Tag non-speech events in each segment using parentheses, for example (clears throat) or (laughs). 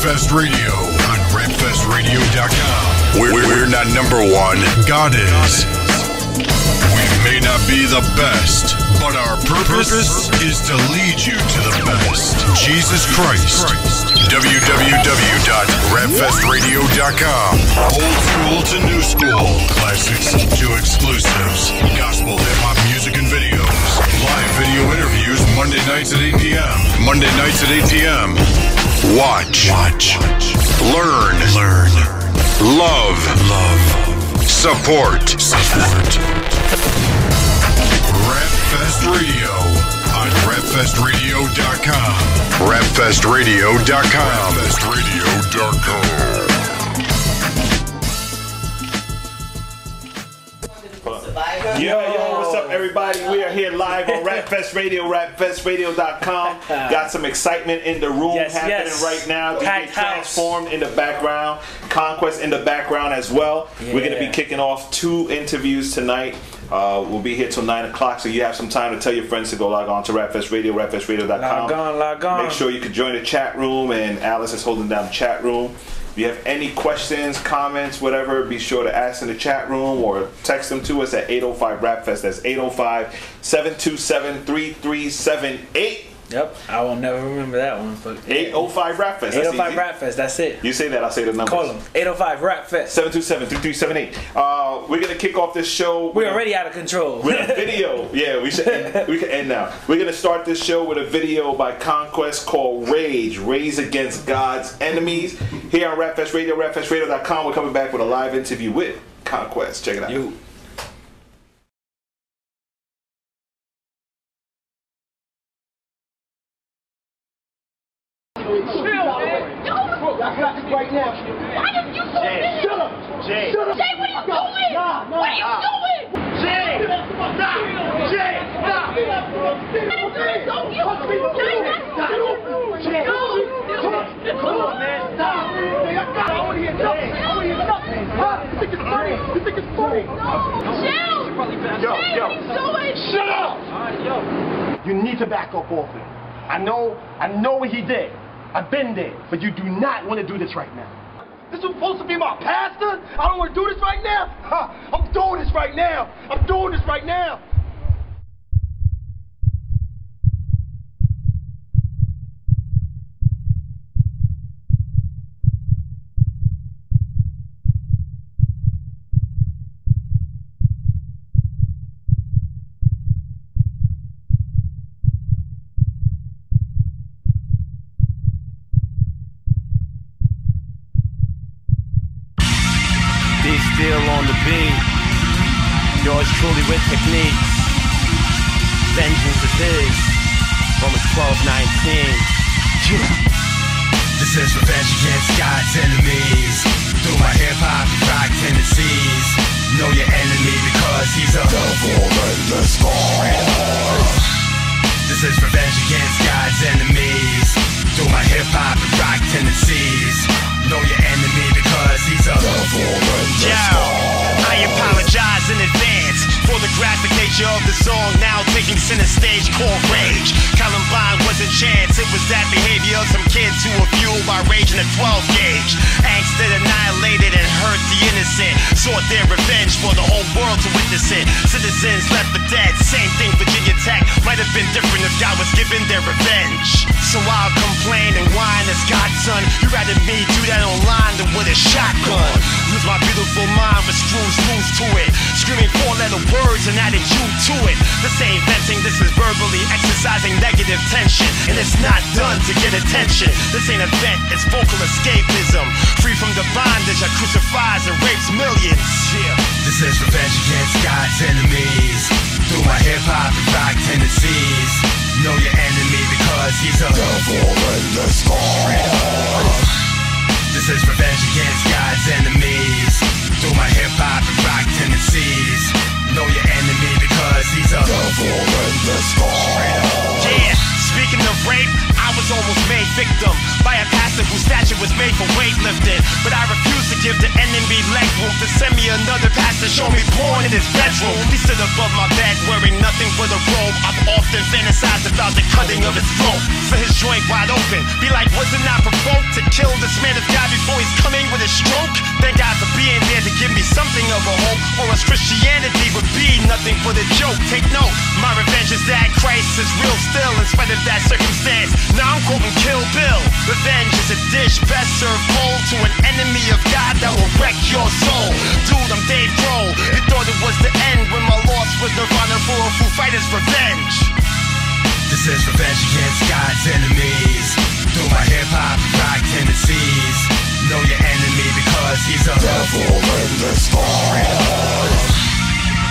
Rapfest Radio on rapfestradio.com. We're, we're not number one. God is. We may not be the best, but our purpose is to lead you to the best. Jesus Christ. www.rapfestradio.com. Old school to new school. Classics to exclusives. Gospel, hip hop music and videos. Live video interviews Monday nights at 8 p.m. Monday nights at 8 p.m. Watch. Watch. Learn. Learn. Love. Love. Support. Support. Rapfest Radio on rapfestradio.com. Rapfestradio.com. Rapfestradio.com. Yo, yo, what's up, everybody? We are here live on (laughs) Rapfest Radio, rapfestradio.com. Got some excitement in the room Yes, happening yes. right now. DJ Packed house. Transformed in the background, Conquest in the background as well. We're going to be kicking off two interviews tonight. Uh, we'll be here till 9 o'clock, so you have some time to tell your friends to go log on to Rapfest Radio, rapfestradio.com. Log on, log on. Make sure you can join the chat room, and Alice is holding down the chat room. If you have any questions, comments, whatever, be sure to ask in the chat room or text them to us at 805 Rapfest. That's 805 727 3378. Yep, I will never remember that one. But 805 Rapfest. That's 805 easy. Rap Fest, that's it. You say that, I'll say the numbers. Call them 805 Rap Fest. 727 3378. Uh, we're going to kick off this show. We're already out of control. with a video. (laughs) Yeah, we should end, we can end now. We're gonna start this show with a video by Conquest called Rage, Raise Against God's Enemies. Here on Rapfest Radio, rapfestradio.com. We're coming back with a live interview with Conquest. Check it out. You. right now. Why are you so busy? Shut up. Jay. Shut up. Jay, what are you doing? Nah, nah. What are you doing? Jay! Stop! Jay! Stop! Jay, don't you? Jay, that's Jay, come on. Come on, man. Stop. Hey, I got it. I want to hear nothing. I want to hear nothing. Huh? You think it's funny? You think it's funny? Chill. Yo, Jay, yo. what are you doing? Shut up. You need to back up off it. I know, I know what he did. I've been there, but you do not want to do this right now. This was supposed to be my pastor. I don't want to do this right now. Huh, I'm doing this right now. I'm doing this right now. Yours truly with techniques. Vengeance is his. Romans 12, 19. This is revenge against God's enemies. Through my hip hop and rock tendencies. Know your enemy because he's a devil in disguise. This is revenge against God's enemies. Through my hip hop and rock tendencies. Know your enemy because he's a devil in Yo, I apologize in advance for the graphic nature of the song now taking center stage called Rage. Columbine wasn't chance, it was that behavior of some kids who were fueled by rage in a 12 gauge. Angst that annihilated and hurt the innocent. Sought their revenge for the whole world to witness it. Citizens left for dead, same thing Virginia Tech. Might have been different if God was giving their revenge. So I'll complain and whine as God's son. You rather me do that online than with a shotgun. Lose my beautiful mind with loose to it. Screaming four letter words and adding you to it. This ain't venting, this is verbally exercising negative tension. And it's not done to get attention. This ain't a vent, it's vocal escapism. Free from the bondage that crucifies and rapes millions. Yeah. This is revenge against God's enemies. Through my hip hop and rock tendencies. Know your enemy because he's a devil in disguise. This is revenge against God's enemies. Through my hip hop and rock tendencies. Know your enemy because he's a devil in disguise. Yeah, speaking of rape, I was almost made victim by a pastor whose stature was made for weightlifting. But I refuse to give the enemy leg room to send me another pass to show me porn in his bedroom. He stood above my bed wearing nothing but a robe. I've often fantasized about the cutting of his throat. For his joint wide open. Be like, wasn't I provoked to kill this man of God before he's coming with a stroke? Thank God for being there to give me something of a hope. Or else Christianity would be nothing but a joke. Take note, my revenge is that Christ is real still in spite of that circumstance. Now I'm quoting Kill Bill. Revenge is a dish best served cold to an enemy of God that will wreck your soul. Dude, I'm Dave Grohl. You thought it was the end when my loss was Nirvana for a Foo Fighters revenge. This is revenge against God's enemies. Through my hip hop rock tendencies. Know your enemy because he's a devil in disguise.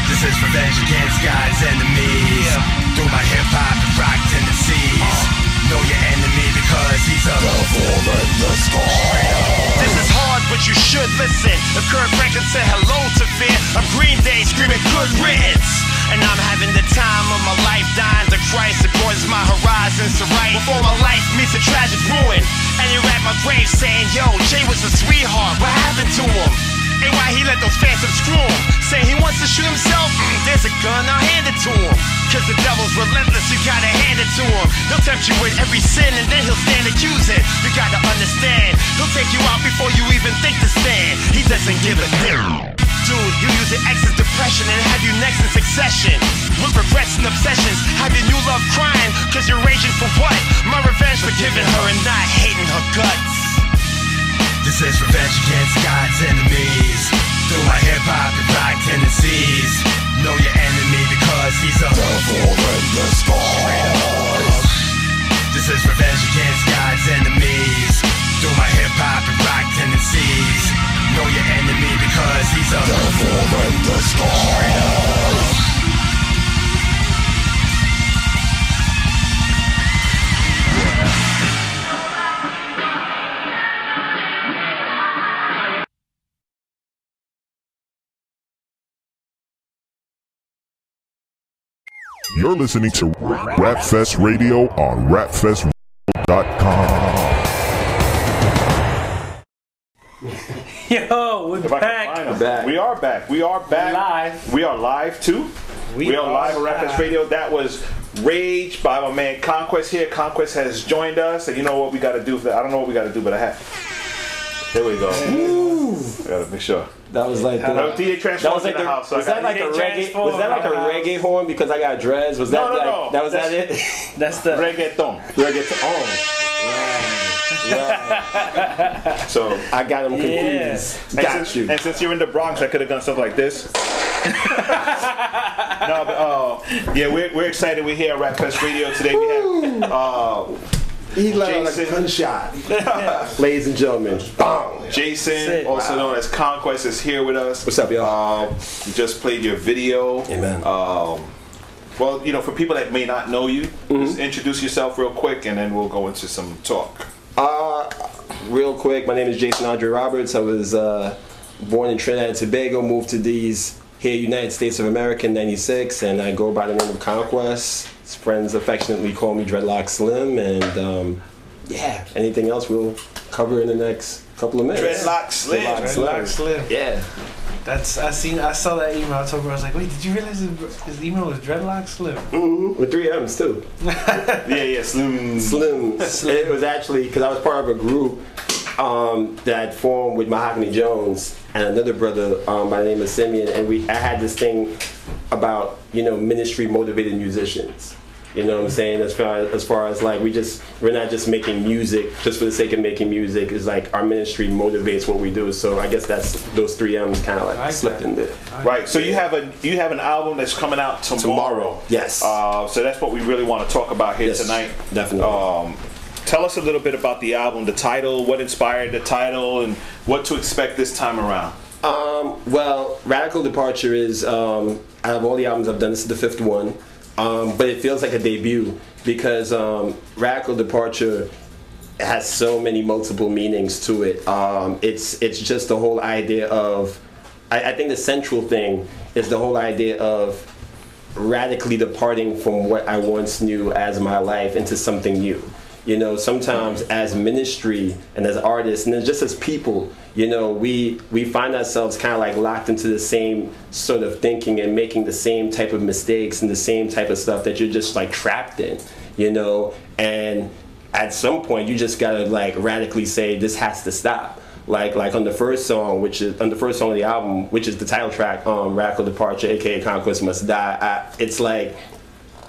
This is revenge against God's enemies. Through my hip hop and rock tendencies. Know your enemy because he's a devil in disguise. This is hard, but you should listen. If Kirk Franklin said hello to fear, I'm Green Day screaming good riddance. And I'm having the time of my life, dying to Christ. It broadens my horizons to right. Before my life meets a tragic ruin. And you're at my grave saying, Yo, Jay was a sweetheart. What happened to him? And why he let those phantoms screw him? Saying he wants to shoot himself? Mm, there's a gun, I'll hand it to him. Cause the devil's relentless, you gotta hand it to him. He'll tempt you with every sin and then he'll stand accusing. You gotta understand, he'll take you out before you even think to stand. He doesn't give a damn. Dude, he'll use your ex's depression and have you next in succession. With regrets and obsessions, have your new love crying, cause you're raging for what? My revenge for giving her and not hating her guts. This is revenge against God's enemies. Through my hip hop and rock tendencies. Know your enemy because he's a devil in disguise. This is revenge against God's enemies. Through my hip hop and rock tendencies. Know your enemy because he's a devil in disguise. You're listening to Rapfest Radio on rapfestradio.com. (laughs) Yo, we're If I can back. Back. We are back. We are live. We are live too. We, are, live at Rapfest. Radio. That was Rage by my man Conquest here. Conquest has joined us, and you know what we got to do for that? I don't know what we got to do, but I have. There we go. I gotta make sure. That was like the, No, DJ that was like the, the, house. So was I that gotta- like a reggae? Was that like a in house. reggae horn because I got dreads? Was that No, no, like, no. that was that it? That's the reggaeton? reggae. Oh, (laughs) right, right. So I got him confused. Yeah. And Got since, you. and since you're in the Bronx, I could have done stuff like this. (laughs) no, but uh, yeah, we're, we're excited. We're here at Rap Fest Radio today. We have uh, He let out a gunshot. (laughs) Ladies and gentlemen, bang. Jason, Sid. also known as Conquest, is here with us. What's up, y'all? Um, you just played your video. Amen. Um, well, you know, for people that may not know you, Mm-hmm. just introduce yourself real quick, and then we'll go into some talk. Uh, real quick, my name is Jason Andre Roberts. I was uh, born in Trinidad and Tobago, moved to these here, United States of America in '96, and I go by the name of Conquest. Friends affectionately call me Dreadlock Slim, and um, yeah, anything else we'll cover in the next couple of minutes. Dreadlock Slim. Dreadlock Dreadlock Slim. Yeah. That's I seen I saw that email. I told her I was like, wait, did you realize his, his email was dreadlock slim? Mm-hmm. With three M's too. (laughs) Yeah, yeah, Slim. Slim. It was actually because I was part of a group um, that formed with Mahogany Jones and another brother um, by the name of Simeon, and we I had this thing about you know ministry motivated musicians. You know what I'm saying? As far as, as far as like we just we're not just making music just for the sake of making music. It's like our ministry motivates what we do. So I guess that's those three M's kind of like like slipped in there. Right. So you have a you have an album that's coming out tomorrow. Tomorrow, yes. Uh, so that's what we really want to talk about here Yes, tonight. definitely. Um, tell us a little bit about the album, the title, what inspired the title, and what to expect this time around. Um, well, Radical Departure is um, out of all the albums I've done, this is the fifth one, um, but it feels like a debut because um, Radical Departure has so many multiple meanings to it. Um, it's it's just the whole idea of, I, I think the central thing is the whole idea of radically departing from what I once knew as my life into something new. You know, sometimes as ministry and as artists and just as people, you know, we we find ourselves kind of like locked into the same sort of thinking and making the same type of mistakes and the same type of stuff that you're just like trapped in, you know, and at some point you just gotta like radically say this has to stop like like on the first song, which is on the first song of the album, which is the title track, um, Radical Departure, aka Conquest Must Die. I, it's like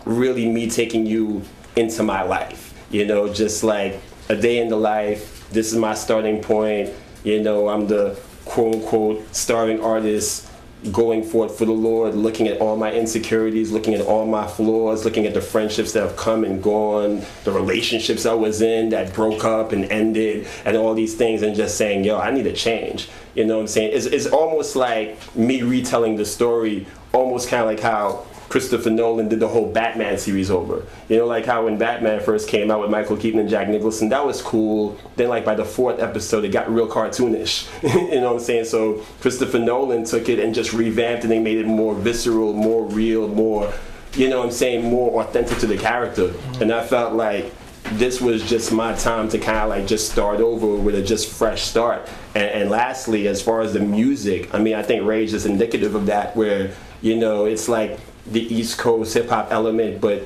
really me taking you into my life. You know, just like a day in the life. This is my starting point. You know, I'm the quote unquote starving artist going forth for the Lord, looking at all my insecurities, looking at all my flaws, looking at the friendships that have come and gone, the relationships I was in that broke up and ended, and all these things, and just saying, yo, I need to change. You know what I'm saying? It's, it's almost like me retelling the story, almost kind of like how Christopher Nolan did the whole Batman series over. You know, like how when Batman first came out with Michael Keaton and Jack Nicholson, that was cool. Then, like by the fourth episode, it got real cartoonish. (laughs) you know what I'm saying? So Christopher Nolan took it and just revamped it and made it more visceral, more real, more, you know what I'm saying, more authentic to the character. Mm-hmm. And I felt like this was just my time to kind of like just start over with a just fresh start. And, and lastly, as far as the music, I mean, I think Rage is indicative of that, where you know it's like the East Coast hip hop element, but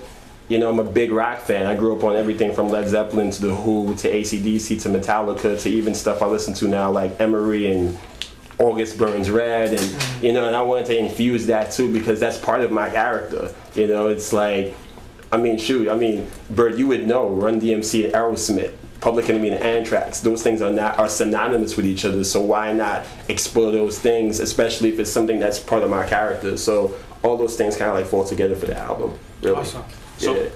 you know, I'm a big rock fan. I grew up on everything from Led Zeppelin to The Who to ACDC to Metallica to even stuff I listen to now like Emery and August Burns Red and you know, and I wanted to infuse that too because that's part of my character. You know, it's like I mean, shoot, I mean, Bert, you would know Run DMC and Aerosmith, Public Enemy and Anthrax. Those things are not are synonymous with each other. So why not explore those things, especially if it's something that's part of my character? So all those things kind of like fall together for the album. Really. Awesome. So Yeah.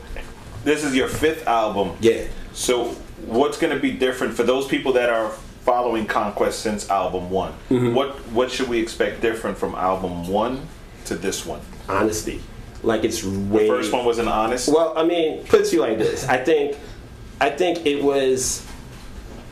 this is your fifth album. Yeah. So what's going to be different for those people that are following Conquest since album one? Mm-hmm. What what should we expect different from album one to this one? Honesty, like it's way. The first one was an honest. Well, I mean, puts you like this. I think, I think it was,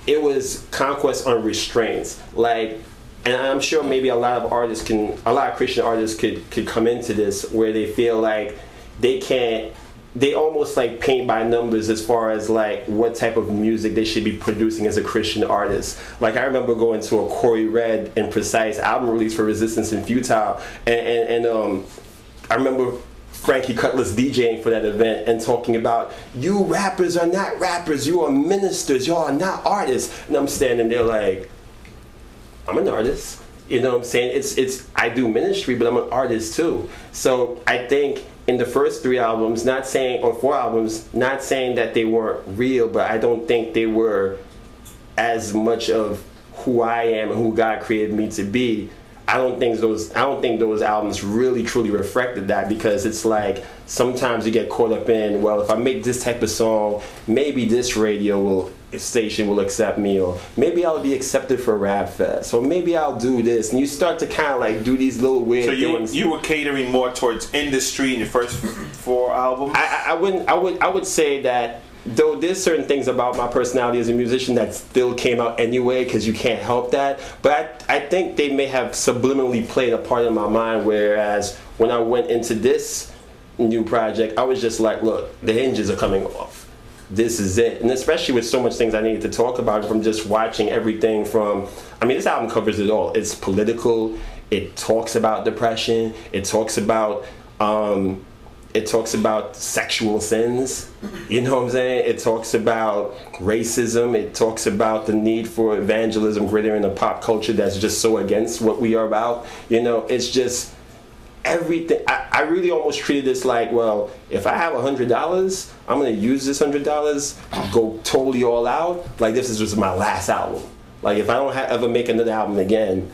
it was conquest on restraints. Like, and I'm sure maybe a lot of artists can, a lot of Christian artists could could come into this where they feel like they can't. They almost like paint by numbers as far as like what type of music they should be producing as a Christian artist. Like I remember going to a Corey Red and Precise album release for Resistance Is Futile, and and, and um, I remember Frankie Cutlass DJing for that event and talking about you rappers are not rappers, you are ministers, y'all are not artists. And I'm standing there like, I'm an artist. You know what I'm saying? It's it's I do ministry, but I'm an artist too. So I think in the first three albums, not saying or four albums, not saying that they weren't real, but I don't think they were as much of who I am and who God created me to be. I don't think those I don't think those albums really truly reflected that because it's like sometimes you get caught up in well if I make this type of song maybe this radio will station will accept me or maybe I'll be accepted for Rap Fest or maybe I'll do this and you start to kind of like do these little weird so you were, things. you were catering more towards industry in your first four albums. I, I I wouldn't. I would. I would say that though there's certain things about my personality as a musician that still came out anyway because you can't help that. But I, I think they may have subliminally played a part in my mind. Whereas when I went into this new project, I was just like, look, the hinges are coming off. This is it, and especially with so much things I needed to talk about from just watching everything from. I mean, this album covers it all. It's political. It talks about depression. It talks about um, it talks about sexual sins. You know what I'm saying? It talks about racism. It talks about the need for evangelism greater in a pop culture that's just so against what we are about. You know, it's just everything. I, I really almost treated this like, well, if I have a hundred dollars, I'm gonna use this hundred dollars, go totally all out. Like this is just my last album. Like if I don't ha- ever make another album again,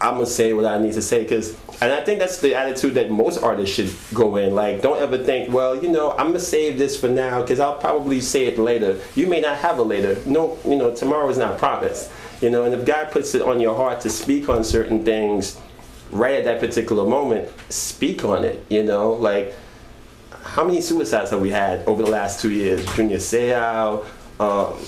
I'm gonna say what I need to say because, and I think that's the attitude that most artists should go in. Like, don't ever think, well, you know, I'm gonna save this for now because I'll probably say it later. You may not have a later. No, you know, tomorrow is not promised. You know, and if God puts it on your heart to speak on certain things, right at that particular moment, speak on it. You know, like how many suicides have we had over the last two years? Junior Seau, um,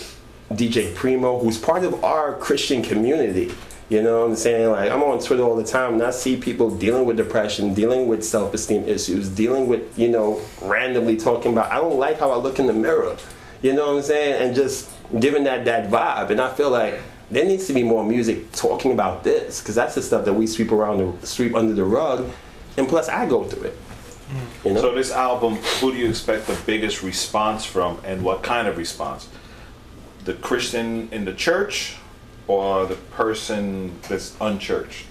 DJ Primo, who's part of our Christian community. You know what I'm saying? Like I'm on Twitter all the time and I see people dealing with depression, dealing with self-esteem issues, dealing with, you know, randomly talking about I don't like how I look in the mirror. You know what I'm saying? And just giving that that vibe. And I feel like there needs to be more music talking about this because that's the stuff that we sweep around the sweep under the rug. And plus, I go through it. You know? So this album, who do you expect the biggest response from, and what kind of response? The Christian in the church, or the person that's unchurched?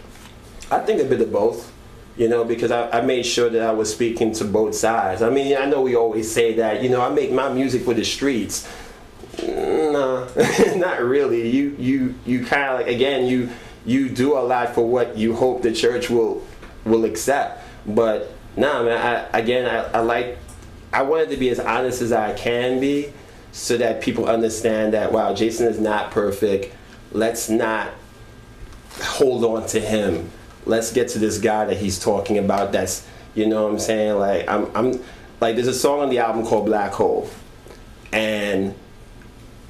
I think a bit of both, you know, because I, I made sure that I was speaking to both sides. I mean, I know we always say that, you know, I make my music for the streets. No, (laughs) not really. You you you kind of like again you you do a lot for what you hope the church will will accept. But nah, man. I, again, I, I like I wanted to be as honest as I can be, so that people understand that wow, Jason is not perfect. Let's not hold on to him. Let's get to this guy that he's talking about. That's you know what I'm saying. Like I'm I'm like there's a song on the album called Black Hole, and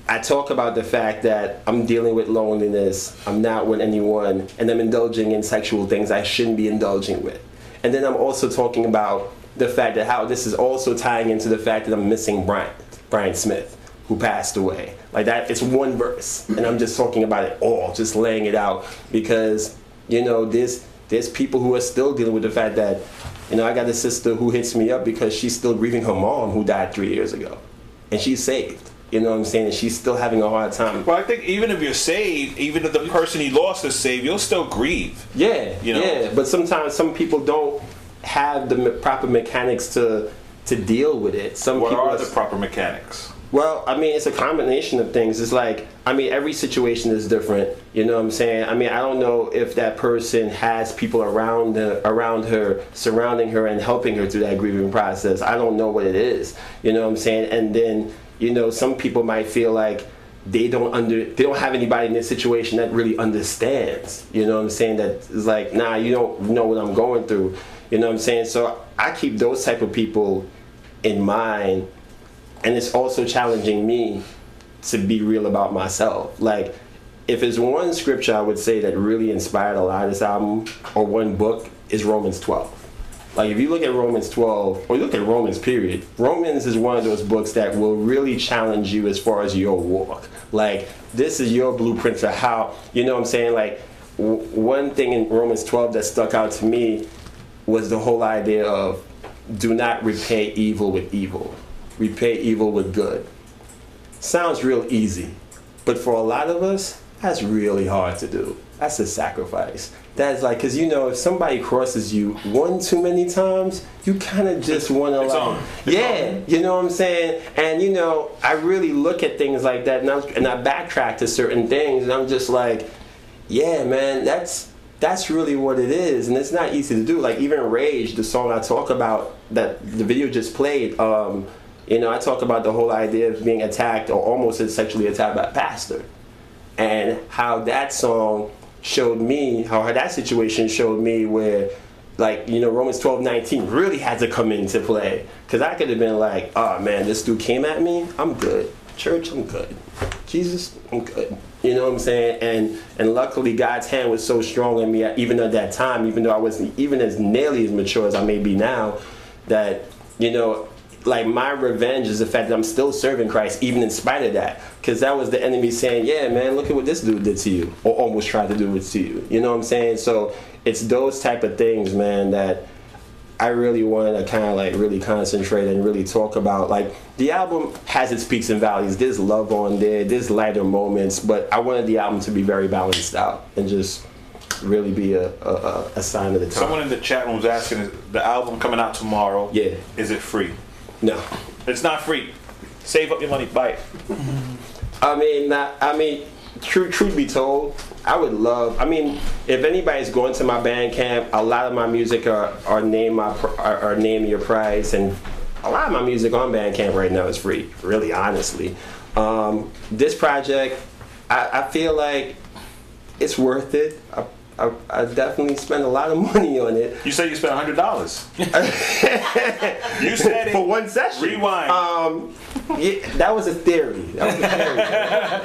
I talk about the fact that I'm dealing with loneliness, I'm not with anyone, and I'm indulging in sexual things I shouldn't be indulging with. And then I'm also talking about the fact that how this is also tying into the fact that I'm missing Brian, Brian Smith, who passed away. Like that, it's one verse, and I'm just talking about it all, just laying it out because you know there's there's people who are still dealing with the fact that you know I got a sister who hits me up because she's still grieving her mom who died three years ago, and she's saved. You know what I'm saying? And she's still having a hard time. Well, I think even if you're saved, even if the person you lost is saved, you'll still grieve. Yeah, You know? yeah. But sometimes some people don't have the proper mechanics to to deal with it. Some What people are the proper mechanics? Well, I mean, it's a combination of things. It's like, I mean, every situation is different. You know what I'm saying? I mean, I don't know if that person has people around her, around her, surrounding her, and helping her through that grieving process. I don't know what it is. You know what I'm saying? And then, you know, some people might feel like they don't under, they don't have anybody in this situation that really understands. You know what I'm saying? That is like, nah, you don't know what I'm going through. You know what I'm saying? So I keep those type of people in mind and it's also challenging me to be real about myself. Like, if it's one scripture I would say that really inspired a lot of this album, or one book, is Romans 12. Like, if you look at Romans 12, or you look at Romans, period, Romans is one of those books that will really challenge you as far as your walk. Like, this is your blueprint for how, you know what I'm saying? Like, w- one thing in Romans 12 that stuck out to me was the whole idea of do not repay evil with evil repay evil with good. Sounds real easy, but for a lot of us, that's really hard to do. That's a sacrifice. That's like, cause you know, if somebody crosses you one too many times, you kind of just want to like, on. It's yeah, you know what I'm saying. And you know, I really look at things like that, and I, and I backtrack to certain things, and I'm just like, yeah, man, that's that's really what it is, and it's not easy to do. Like even Rage, the song I talk about that the video just played. Um, you know, I talk about the whole idea of being attacked or almost sexually attacked by a pastor, and how that song showed me how that situation showed me where. Like you know, Romans 12, 19 really had to come into play because I could have been like, "Oh man, this dude came at me. I'm good. Church, I'm good. Jesus, I'm good." You know what I'm saying? And and luckily, God's hand was so strong in me, uh, even at that time, even though I wasn't even as nearly as mature as I may be now, that you know, like my revenge is the fact that I'm still serving Christ, even in spite of that, because that was the enemy saying, "Yeah, man, look at what this dude did to you, or almost tried to do it to you." You know what I'm saying? So it's those type of things, man, that I really wanted to kind of like really concentrate and really talk about. Like the album has its peaks and valleys. There's love on there. There's lighter moments, but I wanted the album to be very balanced out and just really be a, a, a- a sign of the time. Someone in the chat room was asking, the album coming out tomorrow? Yeah. Is it free? No, It's not free. Save up your money, buy it. I mean, not, I mean, truth, truth be told, I would love. I mean, if anybody's going to my Bandcamp, a lot of my music are, are name my are, are name your price, and a lot of my music on Bandcamp right now is free. Really, honestly, um, this project, I, I feel like it's worth it. I, I, I definitely spent a lot of (laughs) money on it. You said you spent hundred dollars. (laughs) you said it. For one session. Rewind. Um, yeah, that was a theory. That was a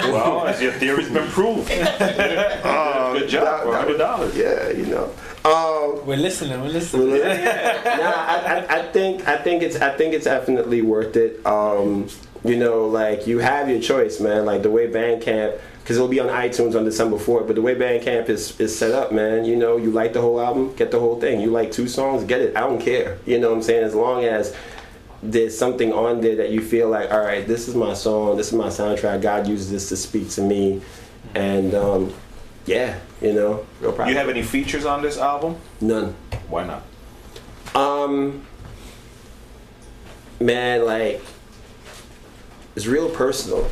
theory. (laughs) well, as your theory's been proved. Um, Good job that- that Hundred dollars. Yeah, you know. Um, We're listening. We're listening. nah, I, I, I think I think it's I think it's definitely worth it. Um, You know, like you have your choice, man. Like the way Bandcamp, because it'll be on iTunes on December 4th. But the way Bandcamp is is set up, man. You know, you like the whole album, get the whole thing. You like two songs, get it. I don't care. You know what I'm saying? As long as there's something on there that you feel like, all right, this is my song, this is my soundtrack. God uses this to speak to me, and um, yeah, you know, real proud. You have any features on this album? None. Why not? Um, man, like it's real personal,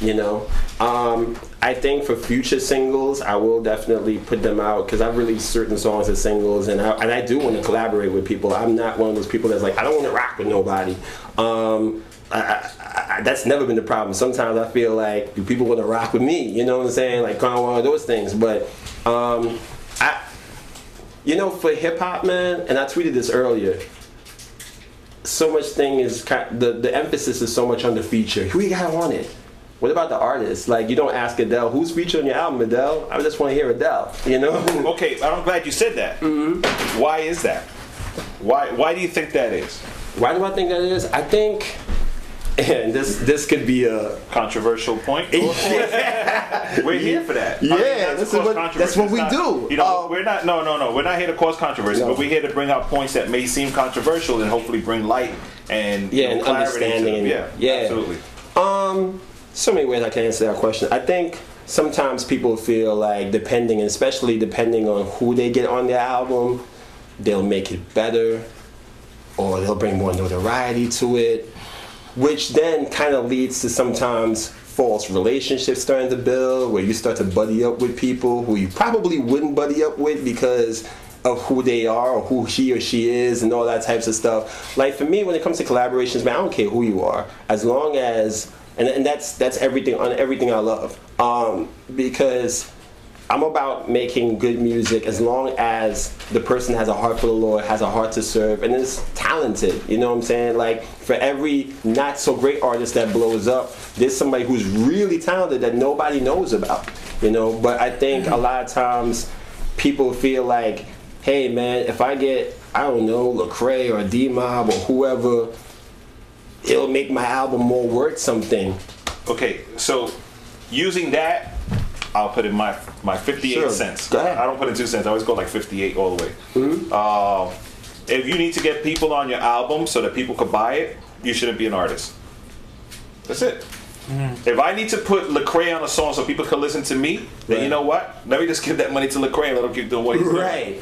you know. Um, I think for future singles, I will definitely put them out because I've released certain songs as singles, and I, and I do want to collaborate with people. I'm not one of those people that's like I don't want to rock with nobody. Um, I, I, I, that's never been the problem. Sometimes I feel like do people want to rock with me? You know what I'm saying? Like kind of one of those things. But um, I, you know, for hip hop, man, and I tweeted this earlier. So much thing is the the emphasis is so much on the feature. You got on it? What about the artist? Like you don't ask Adele who's featured on your album, Adele. I just want to hear Adele. You know? Okay, I'm glad you said that. Mm-hmm. Why is that? Why Why do you think that is? Why do I think that is? I think, and this this could be a controversial point. (laughs) We're here for that. Yeah, that's this to is what- that's what we not- do. You know, Um, we're not. No, no, no. We're not here to cause controversy, No. but we're here to bring out points that may seem controversial and hopefully bring light and you yeah, know, and clarity to understanding. yeah, yeah, absolutely. Um, so many ways I can answer that question. I think sometimes people feel like depending, especially depending on who they get on their album, they'll make it better, or they'll bring more notoriety to it, which then kind of leads to sometimes false relationships starting to build, where you start to buddy up with people who you probably wouldn't buddy up with because of who they are or who he or she is and all that types of stuff. Like for me, when it comes to collaborations, man, I don't care who you are, as long as and, and that's that's everything on everything I love. Um, because I'm about making good music as long as the person has a heart for the Lord, has a heart to serve, and is talented. You know what I'm saying? Like for every not so great artist that blows up, there's somebody who's really talented that nobody knows about. You know, but I think a lot of times people feel like, hey man, if I get I don't know Lecrae or D Mob or whoever, it'll make my album more worth something. Okay, so using that, I'll put in my my 58 Sure. cents. Go ahead. I don't put in two cents. I always go like 58 all the way. Mm-hmm. Uh, if you need to get people on your album so that people could buy it, you shouldn't be an artist. That's it. Mm-hmm. If I need to put Lecrae on a song so people can listen to me, then you know what? Let me just give that money to Lecrae and let him keep doing what he's doing. Right.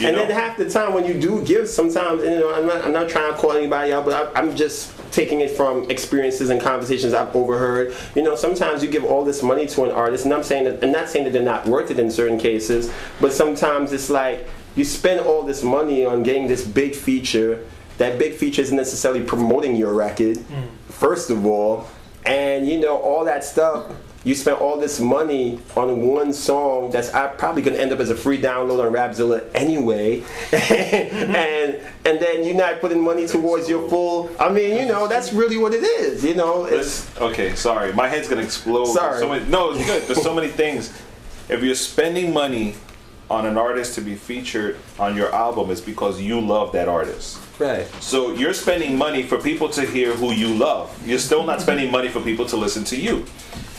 You and know? then half the time when you do give, sometimes you know I'm not, I'm not trying to call anybody out, but I, I'm just taking it from experiences and conversations I've overheard. You know, sometimes you give all this money to an artist, and I'm saying that, I'm not saying that they're not worth it in certain cases, but sometimes it's like you spend all this money on getting this big feature. That big feature isn't necessarily promoting your record, mm. first of all, and you know all that stuff. You spent all this money on one song that's uh, probably gonna end up as a free download on Rapzilla anyway, (laughs) and and then you're not putting money towards your full. I mean, you know, that's really what it is. You know, it's okay, sorry. My head's gonna explode. Sorry. So many, no, it's good. There's so many things. If you're spending money on an artist to be featured on your album, it's because you love that artist. Right. So you're spending money for people to hear who you love. You're still not (laughs) spending money for people to listen to you.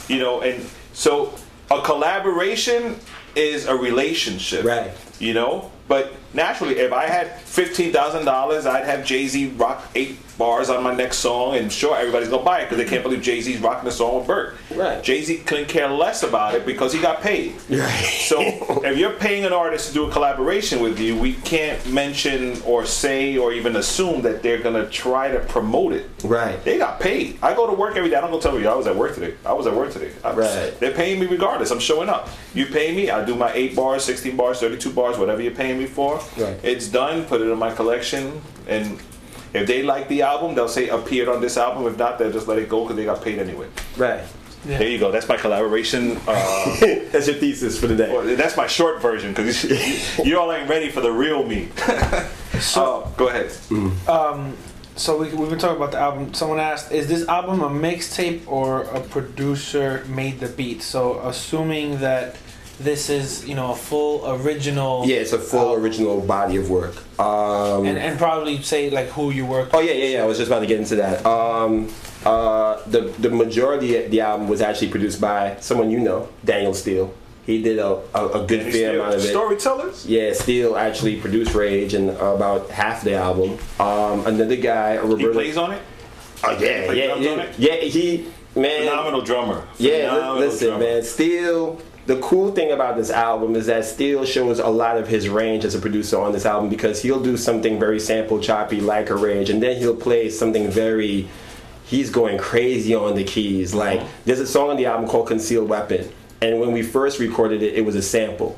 You know, and so a collaboration is a relationship. Right. You know? But naturally, if I had fifteen thousand dollars, I'd have Jay Z rock eight bars on my next song, and sure, everybody's gonna buy it because they can't believe Jay Z's rocking a song with Bert. Right. Jay Z couldn't care less about it because he got paid. Right. So if you're paying an artist to do a collaboration with you, we can't mention or say or even assume that they're gonna try to promote it. Right. They got paid. I go to work every day. I don't go tell you I was at work today. I was at work today. I- Right. They're paying me regardless. I'm showing up. You pay me. I do my eight bars, sixteen bars, thirty-two bars, whatever you're paying me for. Right. It's done. Put it in my collection, and if they like the album, they'll say appeared on this album. If not, they'll just let it go because they got paid anyway. Right. Yeah. There you go. That's my collaboration. Uh, (laughs) That's your thesis for the day. that's my short version because you all ain't ready for the real me. (laughs) so go ahead. Um, so we, we've been talking about the album. Someone asked, "Is this album a mixtape or a producer made the beat?" So assuming that this is, you know, a full original. Yeah, it's a full album. original body of work. Um, And and probably say like who you work. Oh yeah, yeah, yeah. I was just about to get into that. Um, uh, the the majority of the album was actually produced by someone you know, Daniel Steele. He did a, a, a good Danny fair amount of it. Storytellers? Yeah, Steele actually produced Rage and about half the album. Um, another guy, Roberto. He plays on it? Oh yeah, Play yeah, drums on yeah, it? yeah. He man, Phenomenal drummer. yeah, li- Phenomenal listen, drummer. man. Steele. The cool thing about this album is that Steele shows a lot of his range as a producer on this album because he'll do something very sample choppy like a range and then he'll play something very. He's going crazy on the keys. Like there's a song on the album called "Concealed Weapon," and when we first recorded it, it was a sample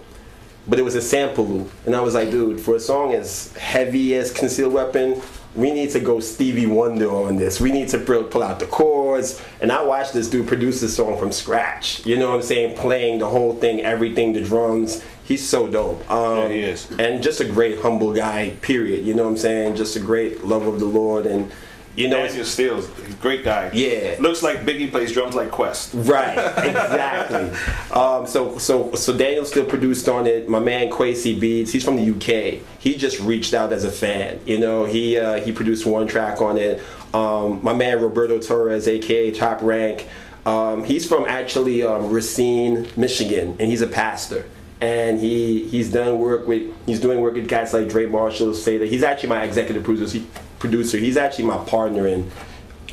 but it was a sample loop. And I was like, dude, for a song as heavy as Concealed Weapon, we need to go Stevie Wonder on this. We need to pull, out the chords. And I watched this dude produce this song from scratch. You know what I'm saying? Playing the whole thing, everything, the drums. He's so dope. Um, Yeah, he is. And just a great humble guy, period. You know what I'm saying? Just a great love of the Lord. And, you know, Daniel Steele's great guy. Yeah. Looks like Biggie plays drums like Quest. Right, (laughs) exactly. um, so, so, so Daniel Steele produced on it. My man Quasi Beats, he's from the UK. He just reached out as a fan. You know, he uh, he produced one track on it. Um, my man Roberto Torres, aka Top Rank, um, he's from actually um, Racine, Michigan, and he's a pastor. And he he's done work with he's doing work with guys like Dre Marshall, say that he's actually my executive producer. He, producer. He's actually my partner in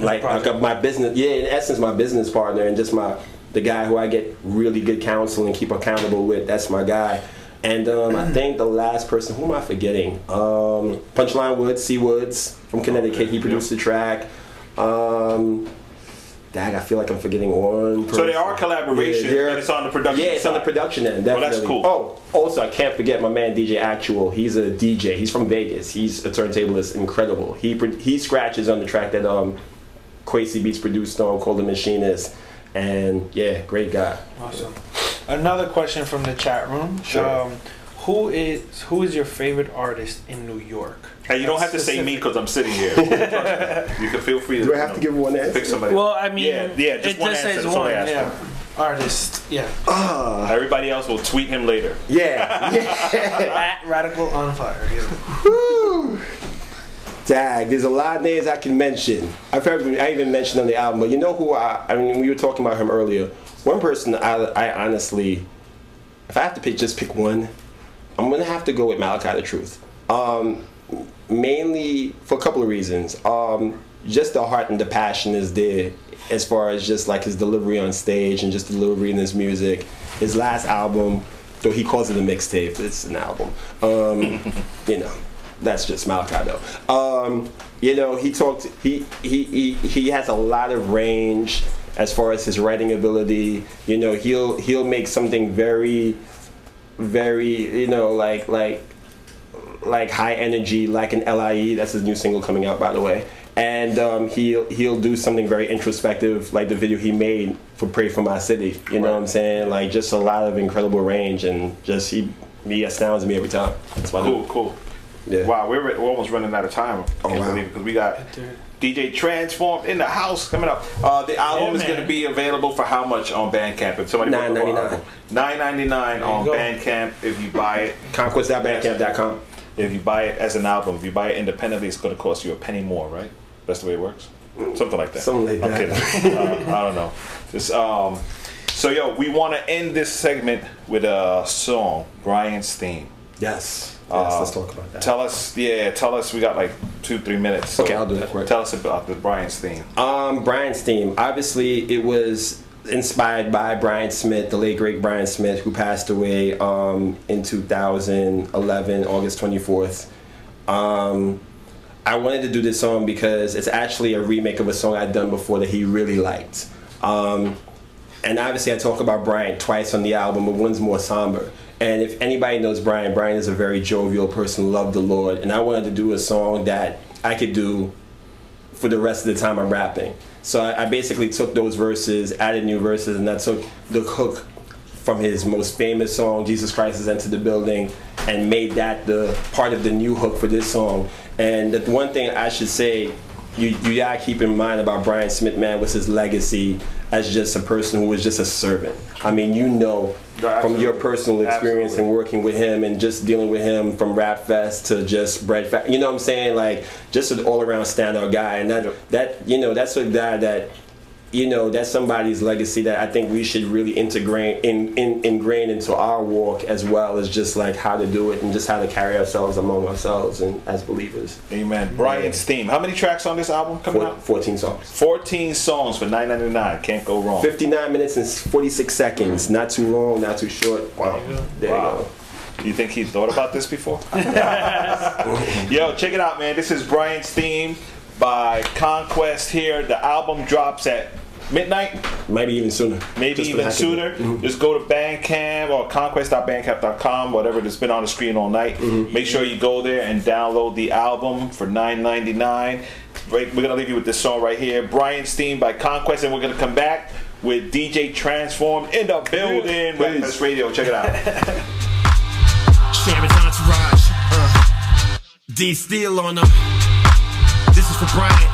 like, like my business yeah in essence my business partner and just my the guy who i get really good counsel and keep accountable with. That's my guy. And um, i think the last person who am i forgetting? Um, punchline woods c woods from connecticut. He produced the track. Um, Dag, I feel like I'm forgetting one. So there are collaborations, there- and it's on the production Yeah, it's on the production end. Well, Definitely. that's cool. Oh, also I can't forget my man DJ Actual. He's a DJ. He's from Vegas. He's a turntablist, incredible. He he scratches on the track that um Quasi Beats produced on called The Machinist, and yeah, great guy. Awesome. Another question from the chat room. Sure. Um, who is who is your favorite artist in New York? Hey, you don't have to say me because I'm sitting here. (laughs) You can feel free to. Do I have to give one answer? Pick somebody. Well, I mean, yeah, yeah, just it one just answer. says That's all I one. Yeah, artist. Yeah. Ah, Everybody else will tweet him later. yeah, (laughs) yeah. At Radical on Fire. Yeah. Woo. Dag, there's a lot of names I can mention. I've heard I even mentioned on the album, but you know who I? I mean, we were talking about him earlier. One person I, I honestly, if I have to pick, just pick one, I'm gonna have to go with Malachi the Truth. Um, mainly for a couple of reasons. Um, just the heart and the passion is there as far as just like his delivery on stage and just delivery in his music. His last album, though he calls it a mixtape, it's an album. Um, (laughs) you know, that's just Malachi though. Um, you know, he talked. He, he he he has a lot of range as far as his writing ability. You know, he'll he'll make something very, very you know like like like high energy, like an LIE. That's his new single coming out, by the way. And um, he'll he'll do something very introspective, like the video he made for "Pray for My City." You know what I'm saying? Like just a lot of incredible range, and just he he astounds me every time. That's why. Cool, cool. Yeah. Wow, we're, we're almost running out of time. I can't wow. believe it because we got DJ Transformed in the house coming up. Uh, the album Yeah, is going to be available for how much on Bandcamp? If somebody $9.99. Nine ninety nine on go. Bandcamp if you buy it. Conquest.bandcamp.com. If you buy it as an album, if you buy it independently, it's going to cost you a penny more, right? That's the way it works. Something like that. Something like I'm that. kidding. uh, (laughs) I don't know. Just um. So yo, we want to end this segment with a song, Brian's theme. Yes. Yes. Uh, let's talk about that. Tell us, yeah, tell us. We got like two, three minutes. So Okay, I'll do that quick. Tell us about the Brian's theme. Um, Brian's theme. Obviously, it was inspired by Brian Smith, the late great Brian Smith, who passed away um, in 2011, August 24th. Um, I wanted to do this song because it's actually a remake of a song I'd done before that he really liked. Um, and obviously, I talk about Brian twice on the album, but one's more somber. And if anybody knows Brian, Brian is a very jovial person, loved the Lord. And I wanted to do a song that I could do for the rest of the time I'm rapping. So I, I basically took those verses, added new verses, and I took the hook from his most famous song, Jesus Christ has entered the building, and made that the part of the new hook for this song. And the one thing I should say, you, you gotta keep in mind about Brian Smith, man, was his legacy as just a person who was just a servant. I mean, you know From your personal experience Absolutely. and working with him and just dealing with him from Rap Fest to just Bread Fest. You know what I'm saying? Like just an all around standout guy. And that that you know that's a guy that you know that's somebody's legacy that I think we should really integrate in, in ingrain into our walk as well as just like how to do it and just how to carry ourselves among ourselves and as believers. Amen. Brian's theme. How many tracks on this album coming Four, out? 14 songs. 14 songs for 9.99. Can't go wrong. 59 minutes and 46 seconds. Not too long, not too short. Wow. There you Wow. go. You think he thought about this before? (laughs) Yo, check it out, man. This is Brian's theme by Conquest here. The album drops at midnight, Maybe even sooner. maybe Just even heck of it. sooner. Mhm. Just go to Bandcamp or conquest.bandcamp.com, whatever that's been on the screen all night. Mm-hmm. Make sure you go there and download the album for $9.99. Right, we're gonna leave you with this song right here, Brian's theme by Conquest, and we're gonna come back with DJ Transform in the building. Please. Rapfest Radio, check it out. (laughs) Sharon's entourage. Uh, D Steele on them. This is for Brian.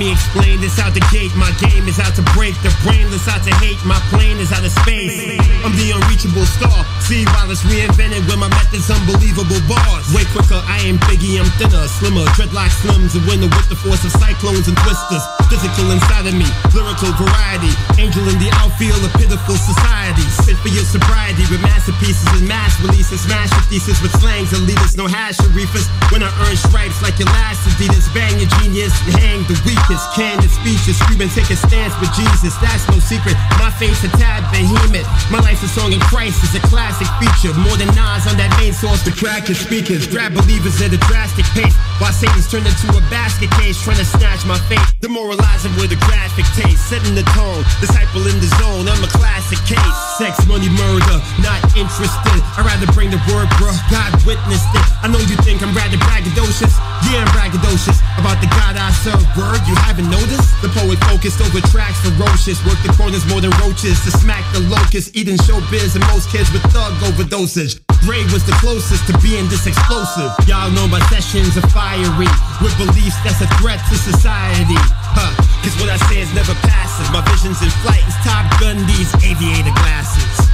Me explain this out the gate. My game is out to break. The brainless out to hate. My plane is out of space. I'm the unreachable star. See, Wallace reinvented with my methods, unbelievable bars. Way quicker, I ain't Biggie, I'm thinner, slimmer. Dreadlock slims, a winner with the force of cyclones and twisters. Physical inside of me, lyrical variety. Angel in the outfield, a pitiful society. Sit for your sobriety with masterpieces and mass releases. Smash your thesis with slangs, elitists, no hash reefers. When I earn stripes like your last Adidas, bang your genius and hang the weakest. Candid speeches, screaming, take a stance with Jesus. That's no secret. My face a tad behemoth. My life's a song in Christ is a classic feature. More than Nas on that main source to crack his speakers. Grab believers at a drastic pace. While Satan's turned into a basket case, trying to snatch my faith. Demoralizing with a graphic taste, setting the tone. Disciple in the zone, I'm a classic case. Sex, money, murder, not interested. I'd rather bring the word, bruh. God witnessed it. I know you think I'm rather braggadocious. Yeah, I'm braggadocious about the God I serve. Word, you haven't noticed? The poet focused over tracks ferocious. Work the corners more than roaches to smack the locust. Eating showbiz and most kids with thug overdosage. Brave was the closest to being this explosive. Y'all know my sessions are fiery. With beliefs that's a threat to society. Huh, cause what I say is never passes. My vision's in flight is Top Gun these aviator glasses.